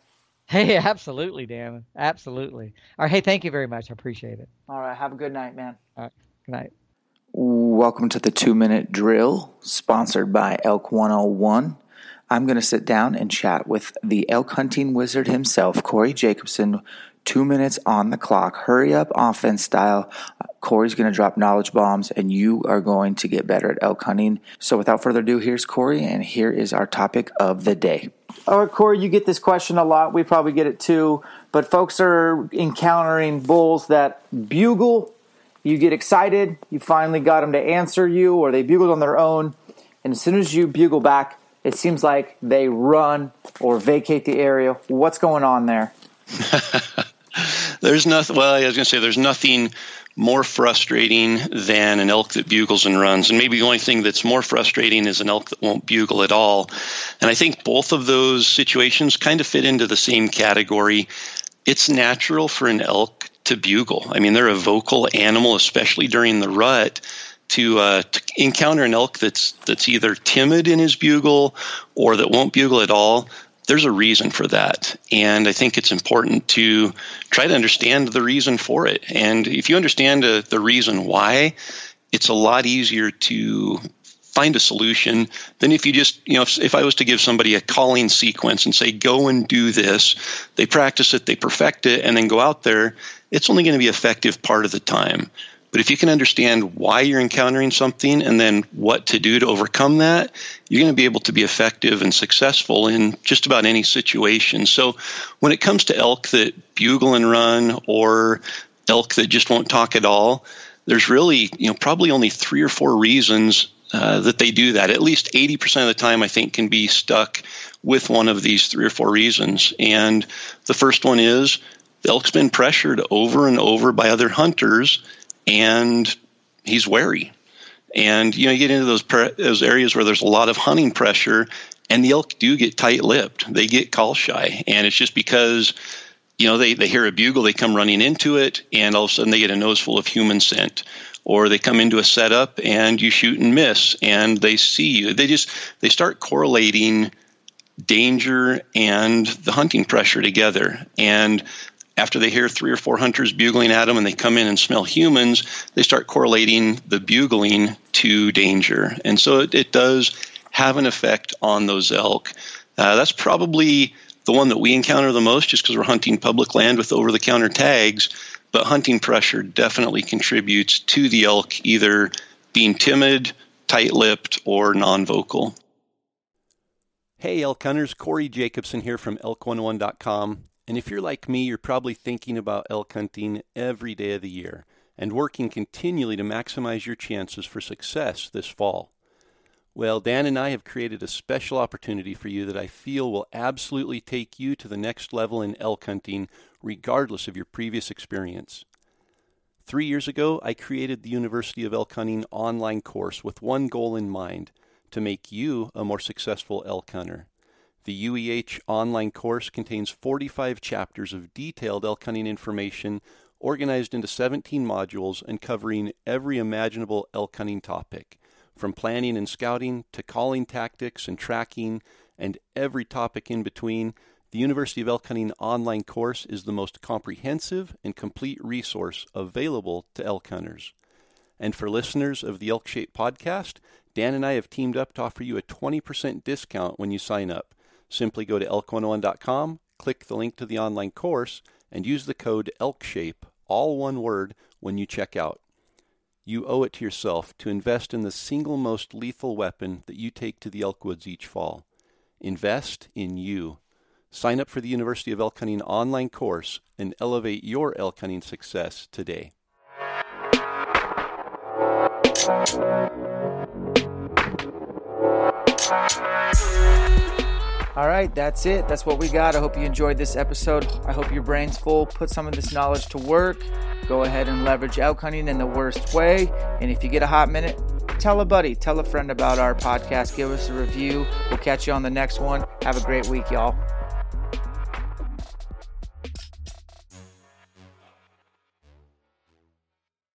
Hey, absolutely, Dan. Absolutely. All right. Hey, thank you very much. I appreciate it. All right, have a good night, man. All right. Good night. Welcome to the two minute drill, sponsored by Elk 101. I'm going to sit down and chat with the elk hunting wizard himself, Corey Jacobson. Two minutes on the clock. Hurry up, offense style. Corey's going to drop knowledge bombs, and you are going to get better at elk hunting. So, without further ado, here's Corey, and here is our topic of the day. All right, Corey, you get this question a lot. We probably get it too. But folks are encountering bulls that bugle you get excited, you finally got them to answer you, or they bugled on their own, and as soon as you bugle back, it seems like they run or vacate the area. What's going on there? There's nothing. Well, I was going to say there's nothing more frustrating than an elk that bugles and runs, and maybe the only thing that's more frustrating is an elk that won't bugle at all. And I think both of those situations kind of fit into the same category. It's natural for an elk to bugle. I mean, they're a vocal animal, especially during the rut. To, uh, to encounter an elk that's that's either timid in his bugle or that won't bugle at all, there's a reason for that. And I think it's important to try to understand the reason for it. And if you understand uh, the reason why, it's a lot easier to find a solution than if you just, you know, if, if I was to give somebody a calling sequence and say, go and do this, they practice it, they perfect it, and then go out there, it's only going to be effective part of the time. But if you can understand why you're encountering something and then what to do to overcome that, you're going to be able to be effective and successful in just about any situation. So when it comes to elk that bugle and run or elk that just won't talk at all, there's really, you know, probably only three or four reasons uh, that they do that. At least 80% of the time, I think, can be stuck with one of these three or four reasons. And the first one is the elk's been pressured over and over by other hunters and he's wary. And you know, you get into those pre- those areas where there's a lot of hunting pressure, and the elk do get tight-lipped. They get call shy, and it's just because you know they they hear a bugle, they come running into it, and all of a sudden they get a nose full of human scent. Or they come into a setup and you shoot and miss, and they see you. They just they start correlating danger and the hunting pressure together. And after they hear three or four hunters bugling at them and they come in and smell humans, they start correlating the bugling to danger. And so it, it does have an effect on those elk. Uh, that's probably the one that we encounter the most just because we're hunting public land with over the counter tags. But hunting pressure definitely contributes to the elk either being timid, tight lipped, or non vocal. Hey, elk hunters, Corey Jacobson here from elk101.com. And if you're like me, you're probably thinking about elk hunting every day of the year and working continually to maximize your chances for success this fall. Well, Dan and I have created a special opportunity for you that I feel will absolutely take you to the next level in elk hunting, regardless of your previous experience. Three years ago, I created the University of Elk Hunting online course with one goal in mind to make you a more successful elk hunter. The UEH online course contains 45 chapters of detailed elk hunting information organized into 17 modules and covering every imaginable elk hunting topic, from planning and scouting to calling tactics and tracking and every topic in between. The University of Elk Hunting online course is the most comprehensive and complete resource available to elk hunters. And for listeners of the Elk Shape podcast, Dan and I have teamed up to offer you a 20% discount when you sign up. Simply go to elk101.com, click the link to the online course, and use the code ELKSHAPE, all one word, when you check out. You owe it to yourself to invest in the single most lethal weapon that you take to the elk woods each fall. Invest in you. Sign up for the University of Elk Hunting online course and elevate your elk hunting success today. All right, that's it. That's what we got. I hope you enjoyed this episode. I hope your brain's full. Put some of this knowledge to work. Go ahead and leverage elk hunting in the worst way. And if you get a hot minute, tell a buddy, tell a friend about our podcast. Give us a review. We'll catch you on the next one. Have a great week, y'all.